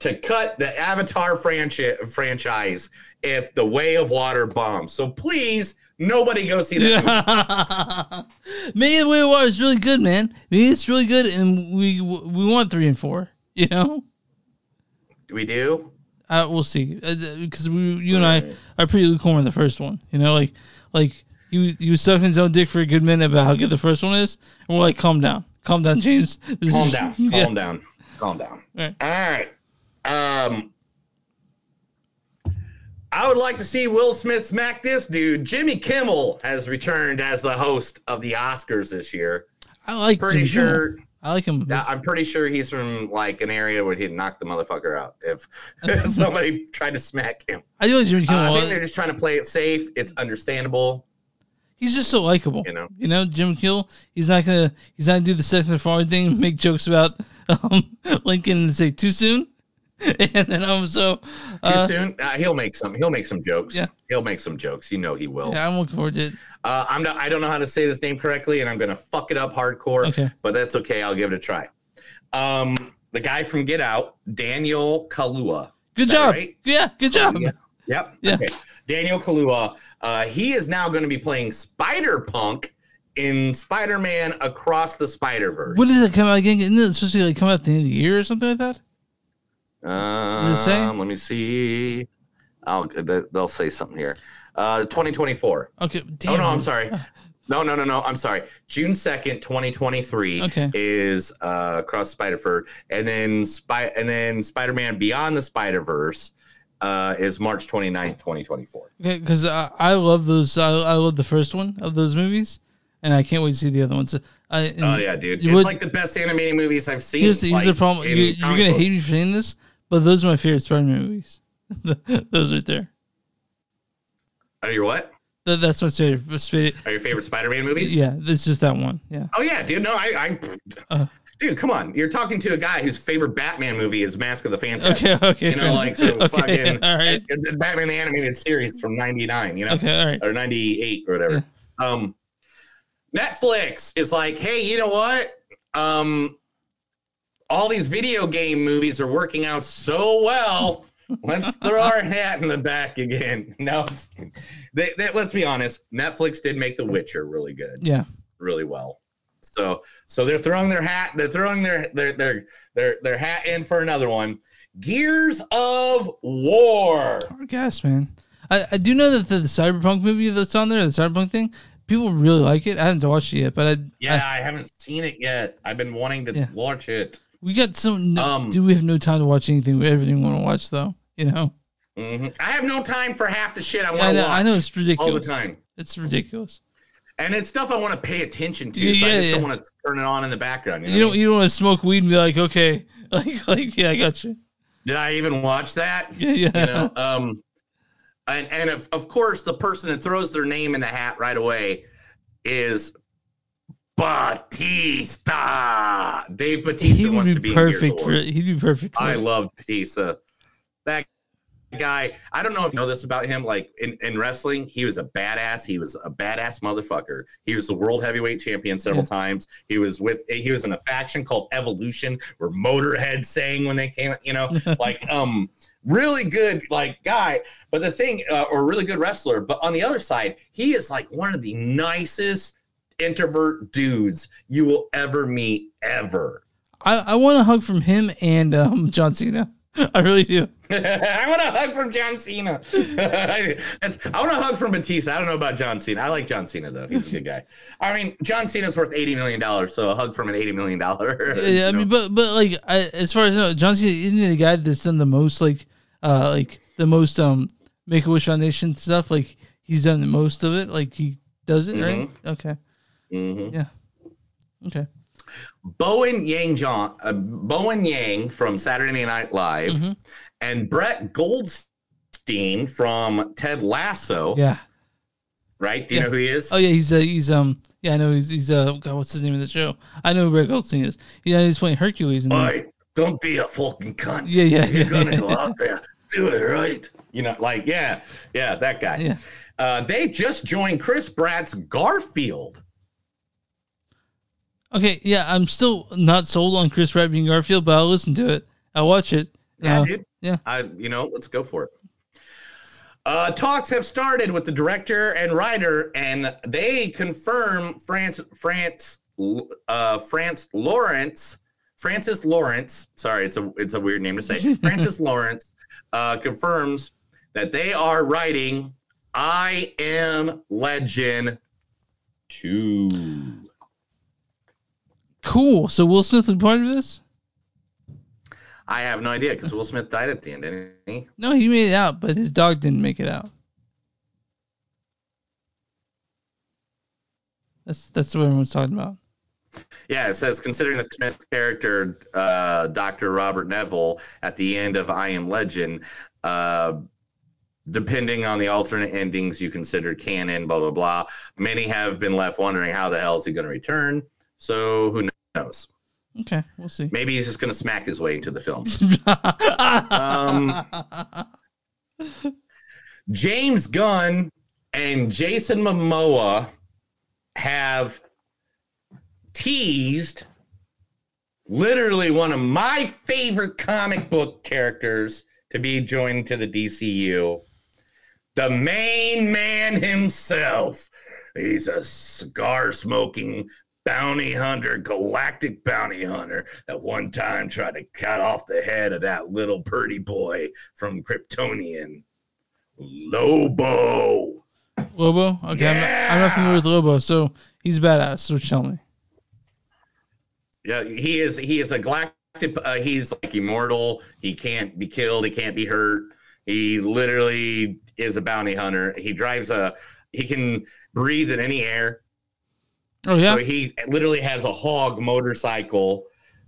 to cut the Avatar franchi- franchise if The Way of Water bombs. So please, nobody go see that. Maybe the way of water is really good, man. Maybe it's really good, and we we want three and four. You know, do we do. uh, we'll see. Because we, you and I are pretty lukewarm in the first one. You know, like like you you sucking his own dick for a good minute about how good the first one is, and we're like, calm down, calm down, James. This Calm is- down. Yeah. Calm down. Calm down. Right. All right. Um, I would like to see Will Smith smack this dude. Jimmy Kimmel has returned as the host of the Oscars this year. I like. Pretty Jimmy Kimmel. sure. I like him. I'm pretty sure he's from like an area where he'd knock the motherfucker out if, somebody tried to smack him. I do like Jimmy Uh, Kimmel. I think they're just trying to play it safe. It's understandable. He's just so likable. You know? You know, Jim Kimmel. He's not gonna. He's not gonna do the second forward thing. and Make jokes about um, Lincoln and say too soon. And then also, Too uh, soon? Uh, he'll make some. He'll make some jokes. Yeah. He'll make some jokes. You know he will. yeah, I'm looking forward to it. Uh, I'm not. I don't know how to say this name correctly, and I'm gonna fuck it up hardcore. Okay. But that's okay. I'll give it a try. Um, the guy from Get Out, Daniel Kaluuya. Good job. right? Yeah, good job. Yeah. Yep. Yeah. Okay. Daniel Kaluuya. Uh, he is now going to be playing Spider Punk in Spider Man Across the Spider Verse. When does it come out again? Isn't it supposed to like come out at the end of the year or something like that? Um, it say? Let me see. I'll. they- They'll say something here. Uh, 2024. Okay. Oh no, I'm sorry. No, no, no, no. I'm sorry. June 2nd, 2023 Okay. is uh Across Spider Verse, and then Spy and then Spider Man Beyond the Spider Verse uh is March 29th, 2024. Okay, because I, I love those. I, I love the first one of those movies, and I can't wait to see the other ones. I, Oh yeah, dude. It's would- like the best animated movies I've seen. here's the, here's the problem. You, you're gonna hate me for saying this, but those are my favorite Spider-Man movies. those right there. Are your what? That, that's my favorite. favorite Are your favorite Spider-Man movies? yeah, it's just that one. Yeah. Oh yeah, dude. No, I, I Uh. dude, come on. You're talking to a guy whose favorite Batman movie is Mask of the Phantasm. Okay, okay, You know, like so okay, fucking all right. Batman the animated series from '99. You know, Okay, all right. or '98 or whatever. Um, Netflix is like, hey, you know what? Um, all these video game movies are working out so well. Let's throw our hat in the back again. No, it's, they, they, let's be honest. Netflix did make The Witcher really good Yeah. really well. So so they're throwing their hat, they're throwing their their their their, their hat in for another one. Gears of War. I guess, man. I, I do know that the, the cyberpunk movie that's on there, the cyberpunk thing, people really like it. I haven't watched it yet, but I, Yeah, I, haven't seen it yet. I've been wanting to Yeah. watch it. We got some. No, Um, do we have no time to watch anything? We everything we want to watch, though. You know. Mhm. I have no time for half the shit I want to watch. I know it's ridiculous. all the time. It's ridiculous. And it's stuff I want to pay attention to. Yeah, so I yeah, just don't want to turn it on in the background. You, know You don't you don't want to smoke weed and be like, okay, like like yeah, I got you. Did I even watch that? Yeah, yeah. You know, um, and and of, of course, the person that throws their name in the hat right away is Batista. Dave Batista He would wants to be perfect for. He'd be perfect for I love Batista. That guy. I don't know if you know this about him. Like in, in wrestling, he was a badass. He was a badass motherfucker. He was the world heavyweight champion several times. He was with. He was in a faction called Evolution, where Motorhead sang when they came. You know, like um, really good like guy. But the thing, uh, or really good wrestler. But on the other side, he is like one of the nicest introvert dudes you will ever meet ever. I, I want a hug from him and um, John Cena. I really do. I want a hug from John Cena. I want a hug from Batista. I don't know about John Cena. I like John Cena though. He's a good guy. I mean, John Cena's worth eighty million dollars, so a hug from an eighty million dollar. Yeah, I mean, but but like I, as far as I know, John Cena isn't the guy that's done the most like uh like the most um Make a Wish Foundation stuff. Like he's done the most of it. Like he does it right. Okay. Mhm. Yeah. Okay. Bowen Yang John, uh, Bowen Yang from Saturday Night Live, Mm-hmm. and Brett Goldstein from Ted Lasso. Yeah. Right? Do you Yeah. know who he is? Oh yeah, he's uh, he's um yeah I know he's he's uh God, what's his name of the show? I know who Brett Goldstein is. Yeah, he's playing Hercules. And don't be a fucking cunt. Yeah, yeah, You're yeah, gonna yeah. go out there, do it right. You know, like yeah, yeah, that guy. Yeah. Uh, they just joined Chris Pratt's Garfield. Okay, yeah, I'm still not sold on Chris Pratt being Garfield, but I'll listen to it. I'll watch it. Yeah, Uh, dude. Yeah. I, you know, let's go for it. Uh, talks have started with the director and writer, and they confirm France, France, uh, France Lawrence, Francis Lawrence. Sorry, it's a it's a weird name to say. Francis Lawrence uh, confirms that they are writing "I Am Legend" two. Cool. So Will Smith be part of this? I have no idea because Will Smith died at the end, didn't he? No, he made it out, but his dog didn't make it out. That's that's what everyone's talking about. Yeah, it says considering the Smith character, uh, Dr. Robert Neville, at the end of I Am Legend, uh, depending on the alternate endings you consider canon, blah, blah, blah, many have been left wondering how the hell is he going to return. So who knows? Okay, we'll see. Maybe he's just going to smack his way into the film. um, James Gunn and Jason Momoa have teased literally one of my favorite comic book characters to be joined to the DCU. The main man himself. He's a cigar smoking bounty hunter, galactic bounty hunter at one time tried to cut off the head of that little purdy boy from Kryptonian. Lobo. Lobo? Okay, I'm, not, I'm not familiar with Lobo, so he's badass. So tell me. Yeah, he is. He is a galactic. Uh, he's like immortal. He can't be killed. He can't be hurt. He literally is a bounty hunter. He drives a. He can breathe in any air. Oh yeah. So he literally has a hog motorcycle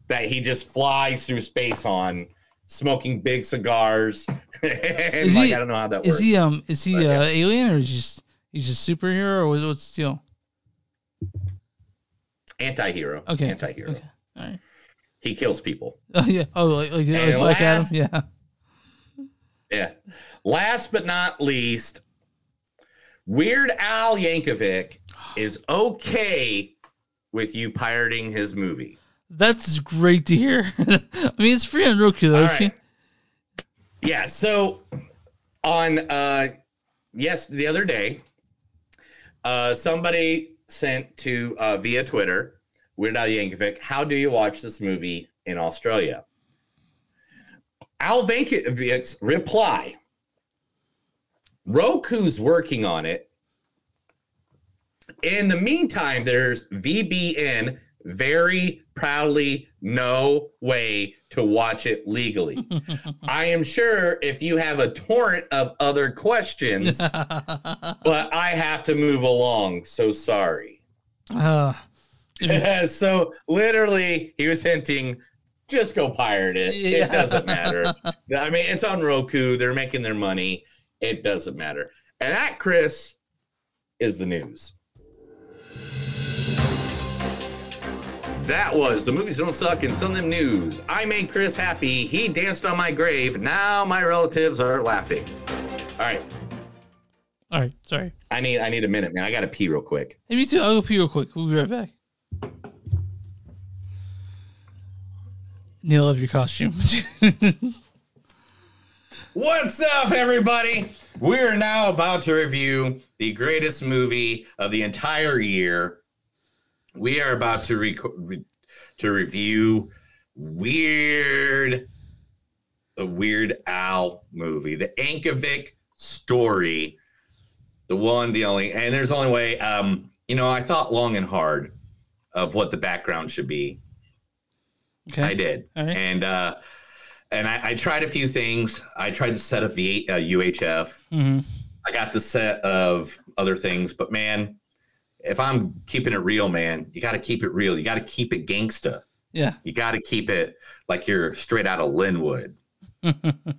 that he just flies through space on, smoking big cigars. and is like he? I don't know how that is works. Is he um? Is he But, yeah. uh, alien or is he just he's just superhero or what- what's the deal? Anti-hero. Okay. Anti-hero. Okay. All right. He kills people. Oh yeah. Oh like like, like, like Adam. Yeah. Yeah. Last but not least, Weird Al Yankovic is okay with you pirating his movie. That's great to hear. I mean, it's free on Roku though. Right. Yeah. So on uh yes, the other day, uh somebody sent to uh via Twitter, Weird Al Yankovic, how do you watch this movie in Australia? Al Yankovic's reply. Roku's working on it. In the meantime, there's VPN, very proudly no way to watch it legally. I am sure if you have a torrent of other questions, but I have to move along. So sorry. Uh, so literally, he was hinting, just go pirate it. Yeah. It doesn't matter. I mean, it's on Roku. They're making their money. It doesn't matter. And that, Chris, is the news. That was the movies don't suck and some of them news. I made Chris happy. He danced on my grave. Now my relatives are laughing. All right. All right, sorry. I need I need a minute, man. I gotta pee real quick. Hey, me too. I'll go pee real quick. We'll be right back. Neil, love your costume. What's up, everybody? We're now about to review the greatest movie of the entire year. We are about to rec- re- to review Weird, the Weird Al movie, the Ankovic story, the one, the only, and there's only way. Um, you know, I thought long and hard of what the background should be. Okay. I did, and uh, and I, I tried a few things. I tried the set of the uh, UHF. hmm I got the set of other things, but man, if I'm keeping it real, man, you got to keep it real. You got to keep it gangsta. Yeah. You got to keep it like you're straight out of Lynwood.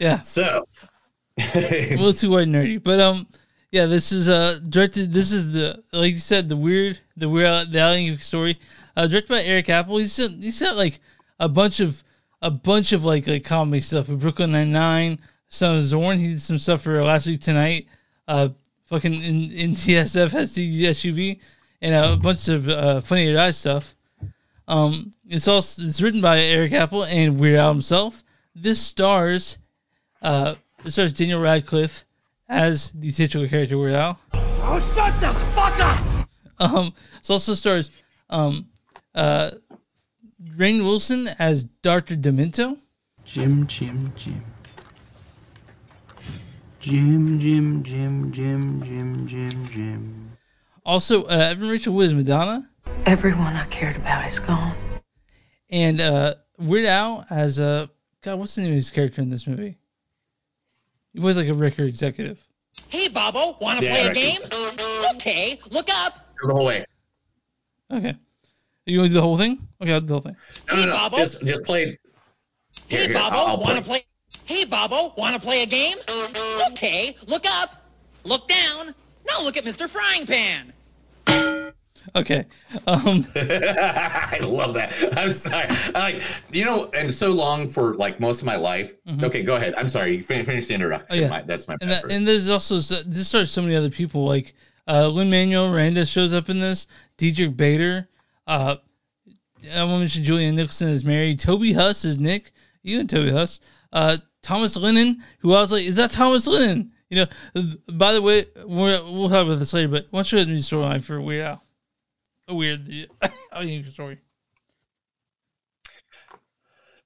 yeah. So, a little too white and nerdy, but um, yeah, this is uh directed. This is the like you said, the weird, the weird, the Alien story, uh, directed by Eric Appel. He's said he said like a bunch of a bunch of like like comedy stuff with Brooklyn Nine Nine, Son of Zorn. He did some stuff for Last Week Tonight. Uh, fucking in, in TSF has the SUV and a bunch of uh, Funny Die stuff. Um, it's also it's written by Eric Appel and Weird Al himself. This stars, uh, it stars Daniel Radcliffe as the titular character Weird Al. Oh, shut the fuck up! Um, it also stars um, uh, Rainn Wilson as Doctor Demento. Jim, Jim, Jim. Jim, Jim, Jim, Jim, Jim, Jim, Jim. Also, uh, Evan Rachel Wood as Madonna, Everyone I cared about is gone. and uh, Weird Al as uh, God, what's the name of his character in this movie? He was like a record executive. Hey, Bobo, want to Yeah, play a I game? Okay, look up. the whole way. Okay, you want to do the whole thing? Okay, I'll do the whole thing. No, no, no. Just, just play. Here, Hey, here, Bobo, I'll- I'll want to play. play? Hey, Bobo, want to play a game? Okay, look up. Look down. Now look at Mr. Frying Pan. Okay. Um, I love that. I'm sorry. I Like you know, and so long for like most of my life. Okay, go ahead. I'm sorry. You fin- finish the introduction. Mm-hmm. Oh, yeah. My- that's my. and, that, and there's also this starts so many other people like uh Lin Manuel Miranda shows up in this. Diedrich Bader. Uh, I want to mention Julianne Nicholson is Mary. Toby Huss is Nick. You and Toby Huss. Uh, Thomas Lennon, who I was like, is that Thomas Lennon? You know. By the way, we're, we'll talk about this later. But why don't you let me storyline for Weird Al? A weird, you story.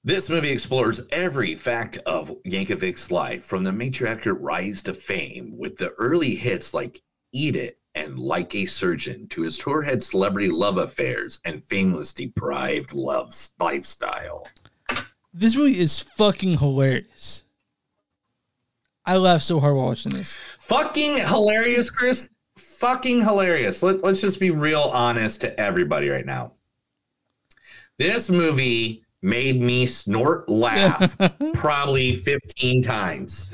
This movie explores every fact of Yankovic's life from the matriarchal rise to fame with the early hits like Eat It and Like a Surgeon to his tourhead celebrity love affairs and fameless deprived love lifestyle. This movie is fucking hilarious. I laughed so hard while watching this. Fucking hilarious, Chris. Fucking hilarious. Let, let's just be real honest to everybody right now. This movie made me snort laugh probably 15 times.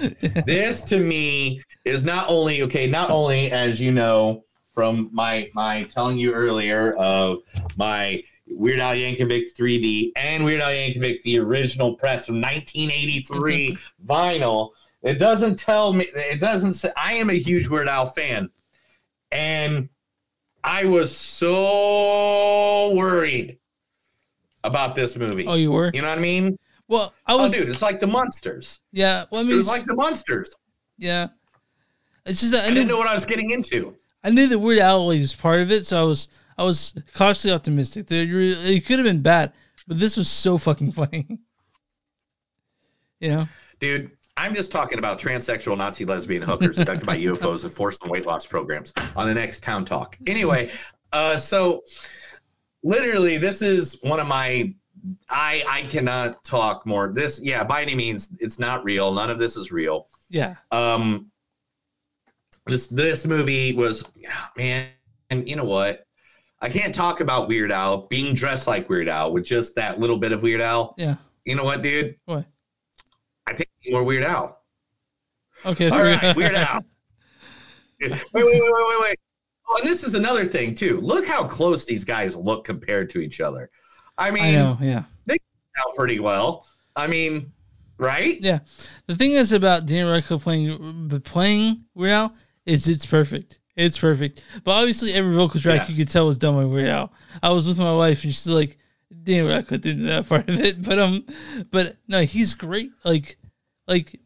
This to me is not only okay, not only as you know from my my telling you earlier of my Weird Al Yankovic 3D and Weird Al Yankovic the original press from 1983 vinyl. It doesn't tell me it doesn't say I am a huge Weird Al fan. And I was so worried about this movie. Oh, you were? You know what I mean? Well, I was. oh, dude, it's like the monsters. Yeah, well, I mean, it was it's- like the monsters. yeah. It's just that I, I, knew, didn't know what I was getting into. I knew that Weird Al was part of it, so I was I was cautiously optimistic. It could have been bad, but this was so fucking funny. you know? Dude, I'm just talking about transsexual Nazi lesbian hookers abducted by UFOs and forced on weight loss programs on the next Town Talk. Anyway, uh, so literally, this is one of my. I I cannot talk more. This yeah, by any means, it's not real. None of this is real. Yeah. Um, this this movie was yeah, man, and you know what? I can't talk about Weird Al being dressed like Weird Al with just that little bit of Weird Al. Yeah. You know what, dude? What? I think more Weird Al. Okay. All right, Weird Al. Wait, wait, wait, wait, wait, wait. Oh, and this is another thing too. Look how close these guys look compared to each other. I mean, I know. Yeah. they out pretty well. I mean, right? Yeah. The thing is about Daniel Radcliffe playing playing Weird Al is it's perfect. It's perfect. But obviously, every vocal track Yeah. you could tell was done by Weird Al. I was with my wife and she's like, Daniel Radcliffe did that part of it. But um, but no, he's great. Like, like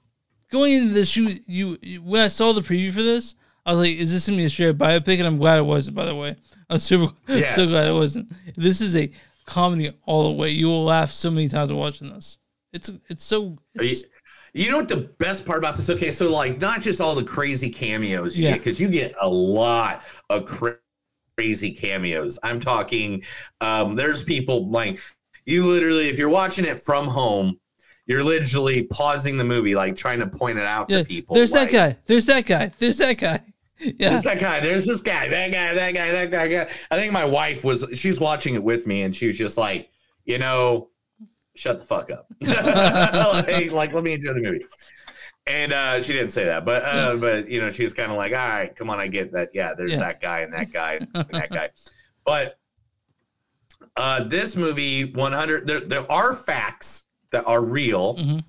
going into this, you, you when I saw the preview for this. I was like, "Is this gonna be a straight biopic?" And I'm glad it wasn't. By the way, I'm super so glad it wasn't. This is a comedy all the way. You will laugh so many times watching this. It's it's so Are you, you know what the best part about this? Okay, so like not just all the crazy cameos you Yeah. get, because you get a lot of cra- crazy cameos. I'm talking, um, there's people like you literally, if you're watching it from home, you're literally pausing the movie, like trying to point it out Yeah, to people. there's like, that guy. There's that guy. There's that guy. Yeah. There's that guy. There's this guy. That guy. That guy. That guy. guy. I think my wife was. She was watching it with me, and she was just like, you know, shut the fuck up. like, like, let me enjoy the movie. And uh, she didn't say that, but uh, but you know, she's kind of like, all right, come on, I get that. Yeah, there's Yeah. that guy and that guy and that guy. But uh, this movie, 100. There, there are facts that are real Mm-hmm.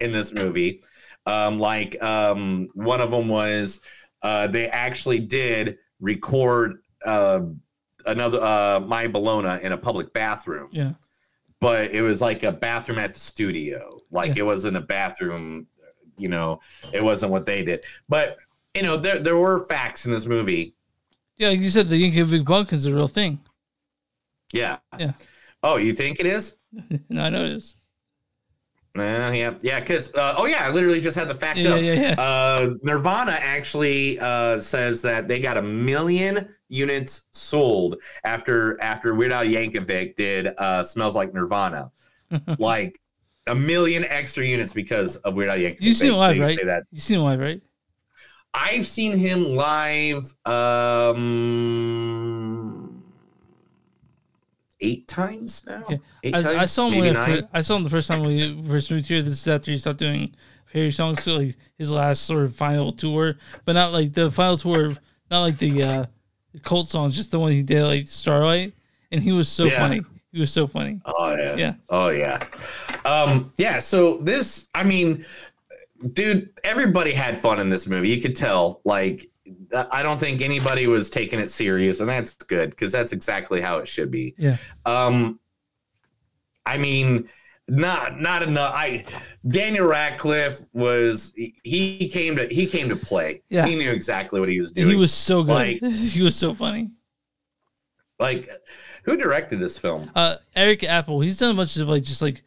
in this movie. Um, like um, one of them was uh, they actually did record uh, another uh, My Bologna in a public bathroom, Yeah. but it was like a bathroom at the studio. Like Yeah. it wasn't a bathroom, you know, it wasn't what they did. But you know, there there were facts in this movie. Yeah, like you said, the Yankovic bump is a real thing. Yeah. Yeah. Oh, you think it is? no, I know it is. Uh, yeah, yeah, because uh, oh yeah, I literally just had the fact Yeah, up. yeah, yeah. Uh, Nirvana actually uh, says that they got a million units sold after after Weird Al Yankovic did uh, "Smells Like Nirvana," like a million extra units because of Weird Al Yankovic. You seen him live, right? You seen him live, right? I've seen him live um, eight times now. Yeah. Eight I, times, I saw him maybe when nine. I saw him the first time we first moved here. This is after he stopped doing Harry songs, so like his last sort of final tour, but not like the final tour, not like the uh cult songs, just the one he did like Starlight, and he was so Yeah. funny. He was so funny. Oh yeah. Yeah. Oh yeah. Um yeah, so this I mean dude, everybody had fun in this movie. You could tell like I don't think anybody was taking it serious and that's good because that's exactly how it should be. Yeah. Um I mean not not enough I Daniel Radcliffe was he- came to he came to play. Yeah. He knew exactly what he was doing. He was so good. Like he was so funny. like who directed this film? Uh, Eric Appel, he's done a bunch of like just like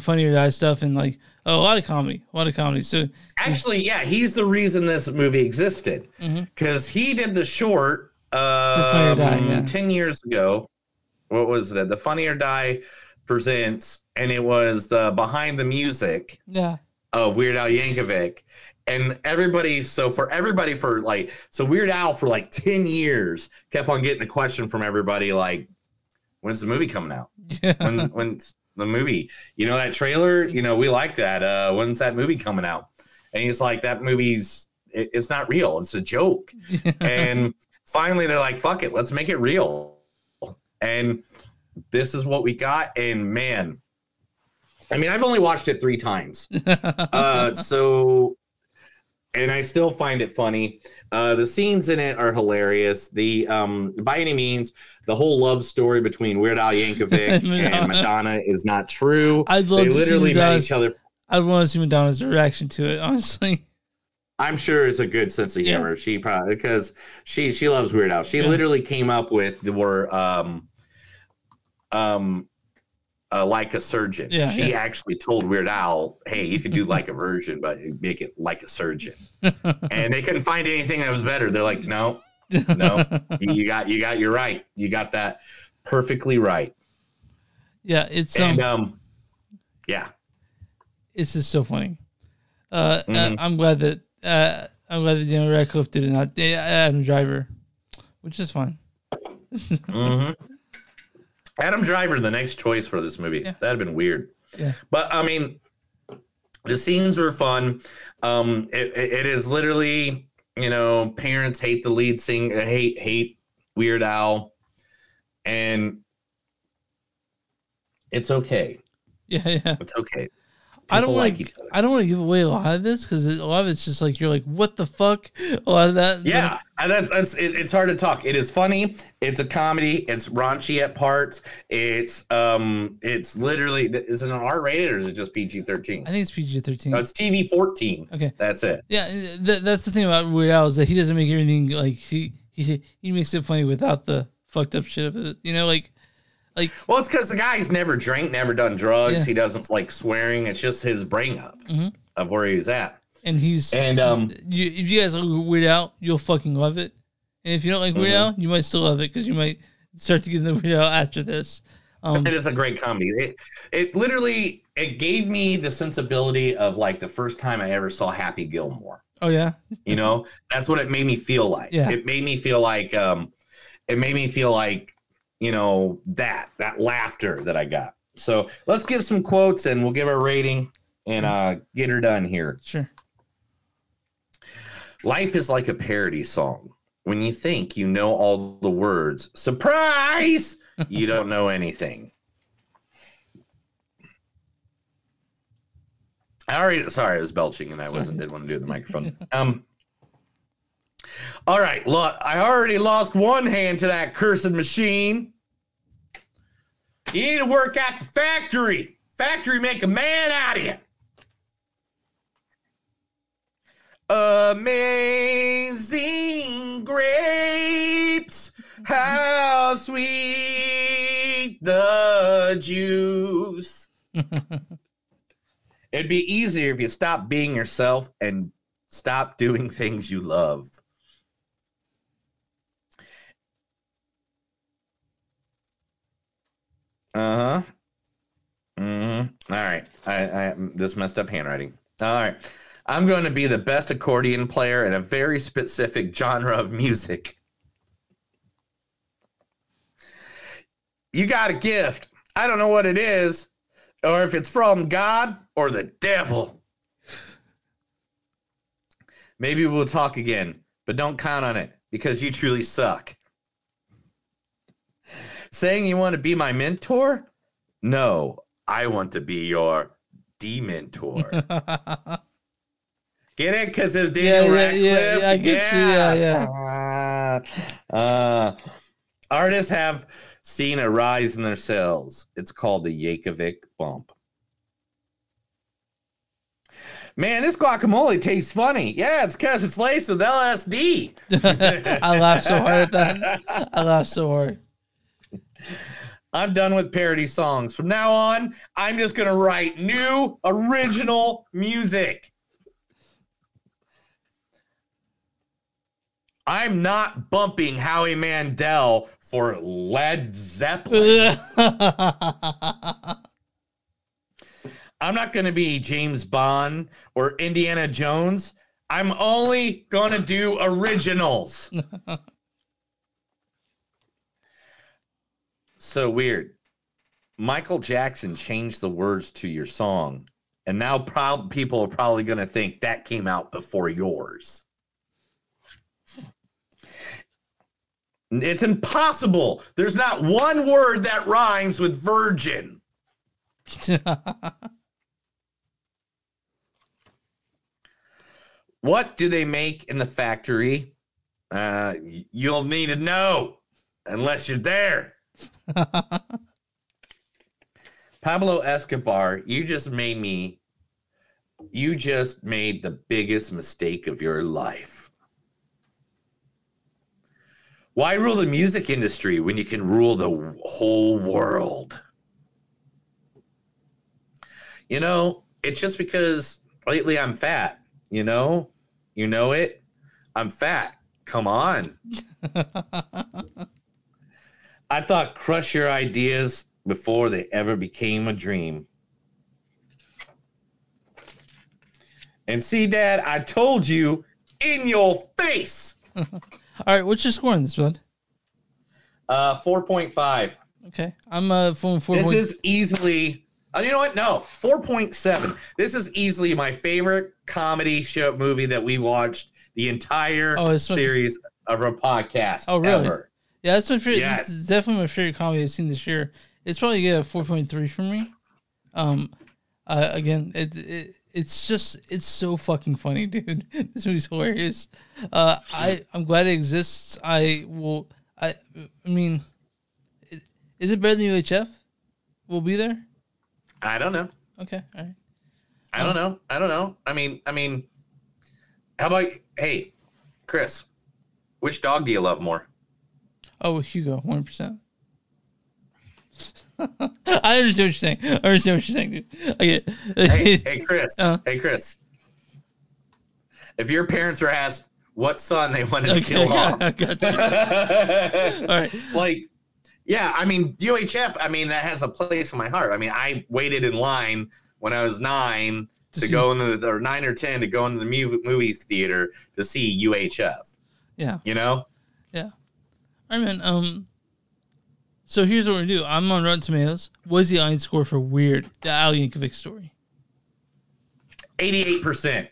funny or die stuff and like a lot of comedy, a lot of comedy. So Actually, yeah, he's the reason this movie existed because he did the short um, Die, yeah. 10 years ago. What was it? The Funny or Die presents, and it was the behind the music yeah, of Weird Al Yankovic. And everybody, so for everybody, for like, so Weird Al for like 10 years kept on getting a question from everybody like, when's the movie coming out? Yeah. when when's the movie? You know that trailer? You know we like that. Uh, when's that movie coming out? And he's like, that movie's it, it's not real. It's a joke. and finally, they're like, fuck it, let's make it real. And this is what we got. And man, I mean, I've only watched it three times. uh, so and I still find it funny. Uh, the scenes in it are hilarious. The um, by any means, the whole love story between Weird Al Yankovic and Madonna is not true. I'd love they to see literally met each other. I'd want to see Madonna's reaction to it. Honestly, I'm sure it's a good sense of Yeah. humor. She probably because she she loves Weird Al. She Yeah. literally came up with the word um um uh, like a surgeon. Yeah, she yeah. actually told Weird Al, "Hey, you could do like a version, but make it like a surgeon." and they couldn't find anything that was better. They're like, "No, no, you, got you got you're right. You got that." perfectly right. Yeah, it's And um, um, yeah, it's just so funny. Uh, uh, Mhm. I'm glad that uh, I'm glad that Daniel Radcliffe did it, not uh, Adam Driver, which is fine. hmm Adam Driver, the next choice for this movie. That'd have been weird. Yeah. But I mean, the scenes were fun. Um, it, it- it is literally, you know, parents hate the lead singer, hate hate Weird Al, and it's okay. Yeah, yeah. It's okay. I don't People like. I don't want to give away a lot of this because a lot of it's just like you're like, what the fuck? A lot of that. Yeah, and that's that's it, it's hard to talk. It is funny. It's a comedy. It's raunchy at parts. It's um, it's literally is it an R rated or is it just PG thirteen? I think it's PG thirteen. No, it's TV fourteen. Okay. that's it. Yeah, th- that's the thing about Weird Al is that he doesn't make everything like he he he makes it funny without the fucked up shit of it. You know, like like Well, it's because the guy's never drank, never done drugs. Yeah. He doesn't like swearing. It's just his bring up Mhm. of where he's at. and he's And um, you, if you guys like Weird Al, you'll fucking love it. And if you don't like Weird Mhm. Al, you might still love it because you might start to get into Weird Al after this. Um, it is a great comedy. It it literally it gave me the sensibility of like the first time I ever saw Happy Gilmore. oh yeah, You know, that's what it made me feel like. Yeah. It made me feel like um it made me feel like, you know, that that laughter that I got. So let's give some quotes and we'll give our rating and uh get her done here. sure. Life is like a parody song. When you think you know all the words, surprise, you don't know anything. I already sorry, I was belching and I wasn't didn't want to do the microphone. Um all right, look, I already lost one hand to that cursed machine. You need to work at the factory. Factory make a man out of you. Amazing grapes, how sweet the juice. It'd be easier if you stopped being yourself and stop doing things you love. Uh huh. Mm-hmm. All right. I, I this messed up handwriting. All right. I'm going to be the best accordion player in a very specific genre of music. You got a gift. I don't know what it is, or if it's from God or the devil. Maybe we'll talk again, but don't count on it because you truly suck. Saying you want to be my mentor? No, I want to be your dementor. Get it? Because it's Yeah, Daniel yeah, Radcliffe. yeah, yeah, I get you. Yeah, yeah. Uh, artists have seen a rise in their sales. It's called the Yankovic bump. Man, this guacamole tastes funny. Yeah, it's because it's laced with LSD. I laughed so hard at that. I laughed so hard. I'm done with parody songs. From now on, I'm just going to write new original music. I'm not bumping Howie Mandel for Led Zeppelin. I'm not going to be James Bond or Indiana Jones. I'm only going to do originals. so weird. Michael Jackson changed the words to your song, and now people are probably going to think that came out before yours. It's impossible. There's not one word that rhymes with virgin. What do they make in the factory? Uh, you'll need to know unless you're there. Pablo Escobar, you just made me, you just made the biggest mistake of your life. Why rule the music industry when you can rule the whole world? You know, it's just because lately I'm fat, you know? You know it? I'm fat. Come on. I thought crush your ideas before they ever became a dream. And see, Dad, I told you in your face. All right, what's your score on this, one? Uh, four point five. Okay, I'm uh four four. This point- is easily. Oh, you know what? No, four point seven. This is easily my favorite comedy show movie that we watched the entire Oh, series of a podcast. Oh, really? ever. Yeah, that's my favorite. Yes. This is definitely my favorite comedy I've seen this year. It's probably get a four point three from me. Um, uh, again, it, it it's just it's so fucking funny, dude. this movie's hilarious. Uh, I I'm glad it exists. I will. I I mean, is it better than UHF? We'll be there. I don't know. Okay, all right. I don't know. I don't know. I mean, I mean, how about hey, Chris? Which dog do you love more? Oh, Hugo, one percent. I understand what you're saying. I understand what you're saying, dude. I get. hey, hey, Chris. Uh. hey, Chris. If your parents were asked what son they wanted to Okay, kill off. All right. like, yeah, I mean, UHF. I mean, that has a place in my heart. I mean, I waited in line when I was nine To to, see- go into the, or nine or ten to go into the movie theater to see UHF. Yeah. You know, Yeah. All right, man. Um. So here's what we do. I'm on Rotten Tomatoes. What's the audience score for Weird, the Al Yankovic story? eighty-eight percent.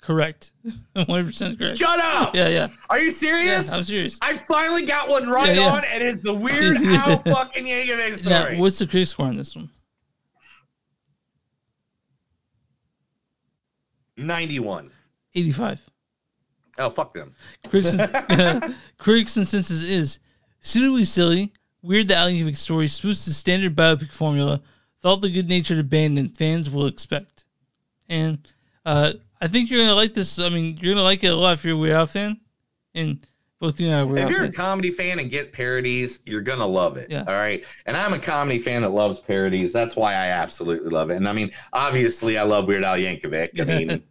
Correct. 100% correct. Shut up! Yeah, yeah. Are you serious? Yeah, I'm serious. I finally got one right Yeah, yeah. on, and it's the weird Al fucking Yankovic story. what's the critic score on this one? Ninety-one. Eighty-five. Oh fuck them. Critics, critics consensus is suitably silly. Weird the Al Yankovic story spoofs the standard biopic formula. Thought the good-natured abandon fans will expect. And uh, I think you're gonna like this. I mean, you're gonna like it a lot if you're a Weird Al fan. And both you and I are Weird If you're a comedy fan and get parodies, you're gonna love it. Yeah. All right. And I'm a comedy fan that loves parodies. That's why I absolutely love it. And I mean, obviously, I love Weird Al Yankovic. I mean,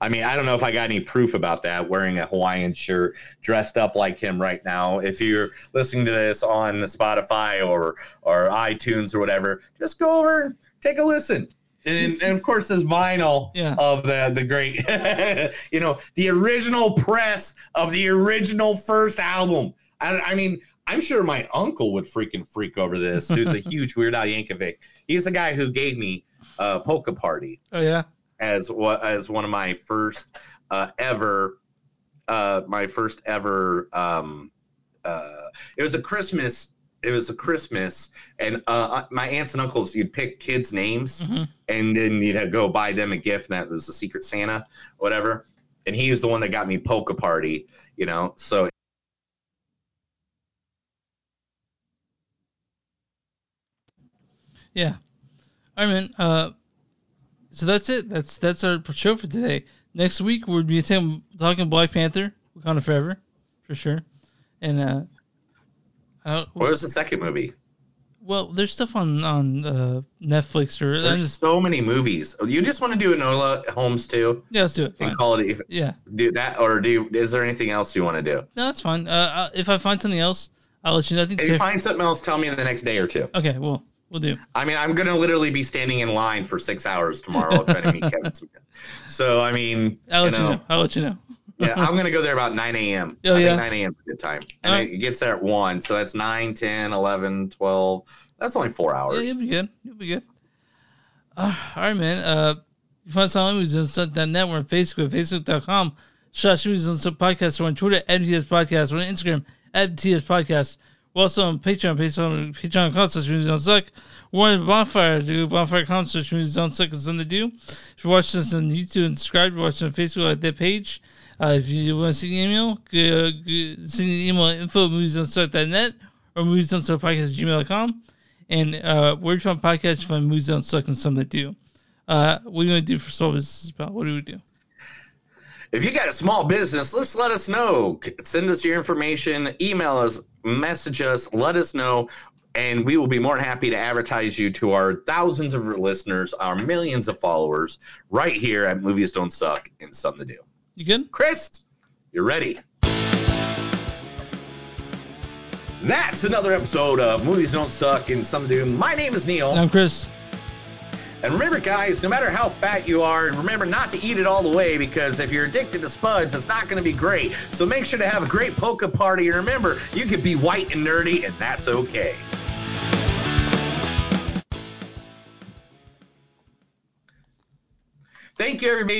I mean, I don't know if I got any proof about that. Wearing a Hawaiian shirt, dressed up like him right now. If you're listening to this on Spotify or or iTunes or whatever, just go over and take a listen. And, and of course, this vinyl Yeah. of the the great, you know, the original press of the original first album. I, I mean, I'm sure my uncle would freaking freak over this. Who's a huge Weird Al Yankovic. He's the guy who gave me uh, Polka Party Oh yeah. As what as one of my first uh, ever uh, my first ever um, uh, it was a Christmas it was a Christmas and uh, my aunts and uncles you'd pick kids names Mhm. and then you'd go buy them a gift and that was a secret Santa whatever and he was the one that got me polka party you know so Yeah. Right, man. Uh, so that's it. That's that's our show for today. Next week we'll be talking, Black Panther, Wakanda Forever, for sure. And uh, I what was the second movie well, there's stuff on on uh, Netflix or there's so many movies you just want to do Enola Holmes too yeah, let's do it. and Fine. call it if, Yeah. do that or do you, is there anything else you want to do No, that's fine. Uh, uh, if I find something else, I'll let you know. I think If you find something else, tell me in the next day or two. okay, well, we'll do. I mean, I'm gonna literally be standing in line for six hours tomorrow trying to meet Kevin. So I mean, I'll let you you know. I'll let you know. yeah, I'm gonna go there about 9 a.m. Oh, I yeah? think 9 a.m. is a good time, and Alright. it gets there at one, so that's 9, 10, 11, 12. That's only four Yeah, hours. you'll be good. You'll be good. Uh, all right, man. Uh, you find on movies on Sut.net. We're on Facebook, facebook.com. Slash movies on Sut podcast. We're on Twitter, MTS Podcast. We're on Instagram, at TS Podcast. Also on Patreon, Patreon, Patreon.com slash movies on suck. We're on Bonfire, do Bonfire.com slash movies on suck. It's something to do. If you're watching us on YouTube and subscribe, you're watching on Facebook at that page. Uh, if you want to send an email, go, go, send an email at info movies on suck.net or movies on suck podcast gmail.com. And uh, Word from Podcast from Movies Don't Suck and Some That Do. Uh, what are you going to do for Soul Business about? What do we do? If you got a small business, let's let us know. Send us your information, email us, message us, let us know, and we will be more than happy to advertise you to our thousands of listeners, our millions of followers, right here at Movies Don't Suck and Something to Do. You good? Chris, you're ready. That's another episode of Movies Don't Suck and Something to Do. My name is Neil. I'm Chris. And remember, guys, no matter how fat you are, remember not to eat it all the way because if you're addicted to spuds, it's not going to be great. So make sure to have a great polka party. And remember, you can be white and nerdy, and that's okay. Thank you, everybody.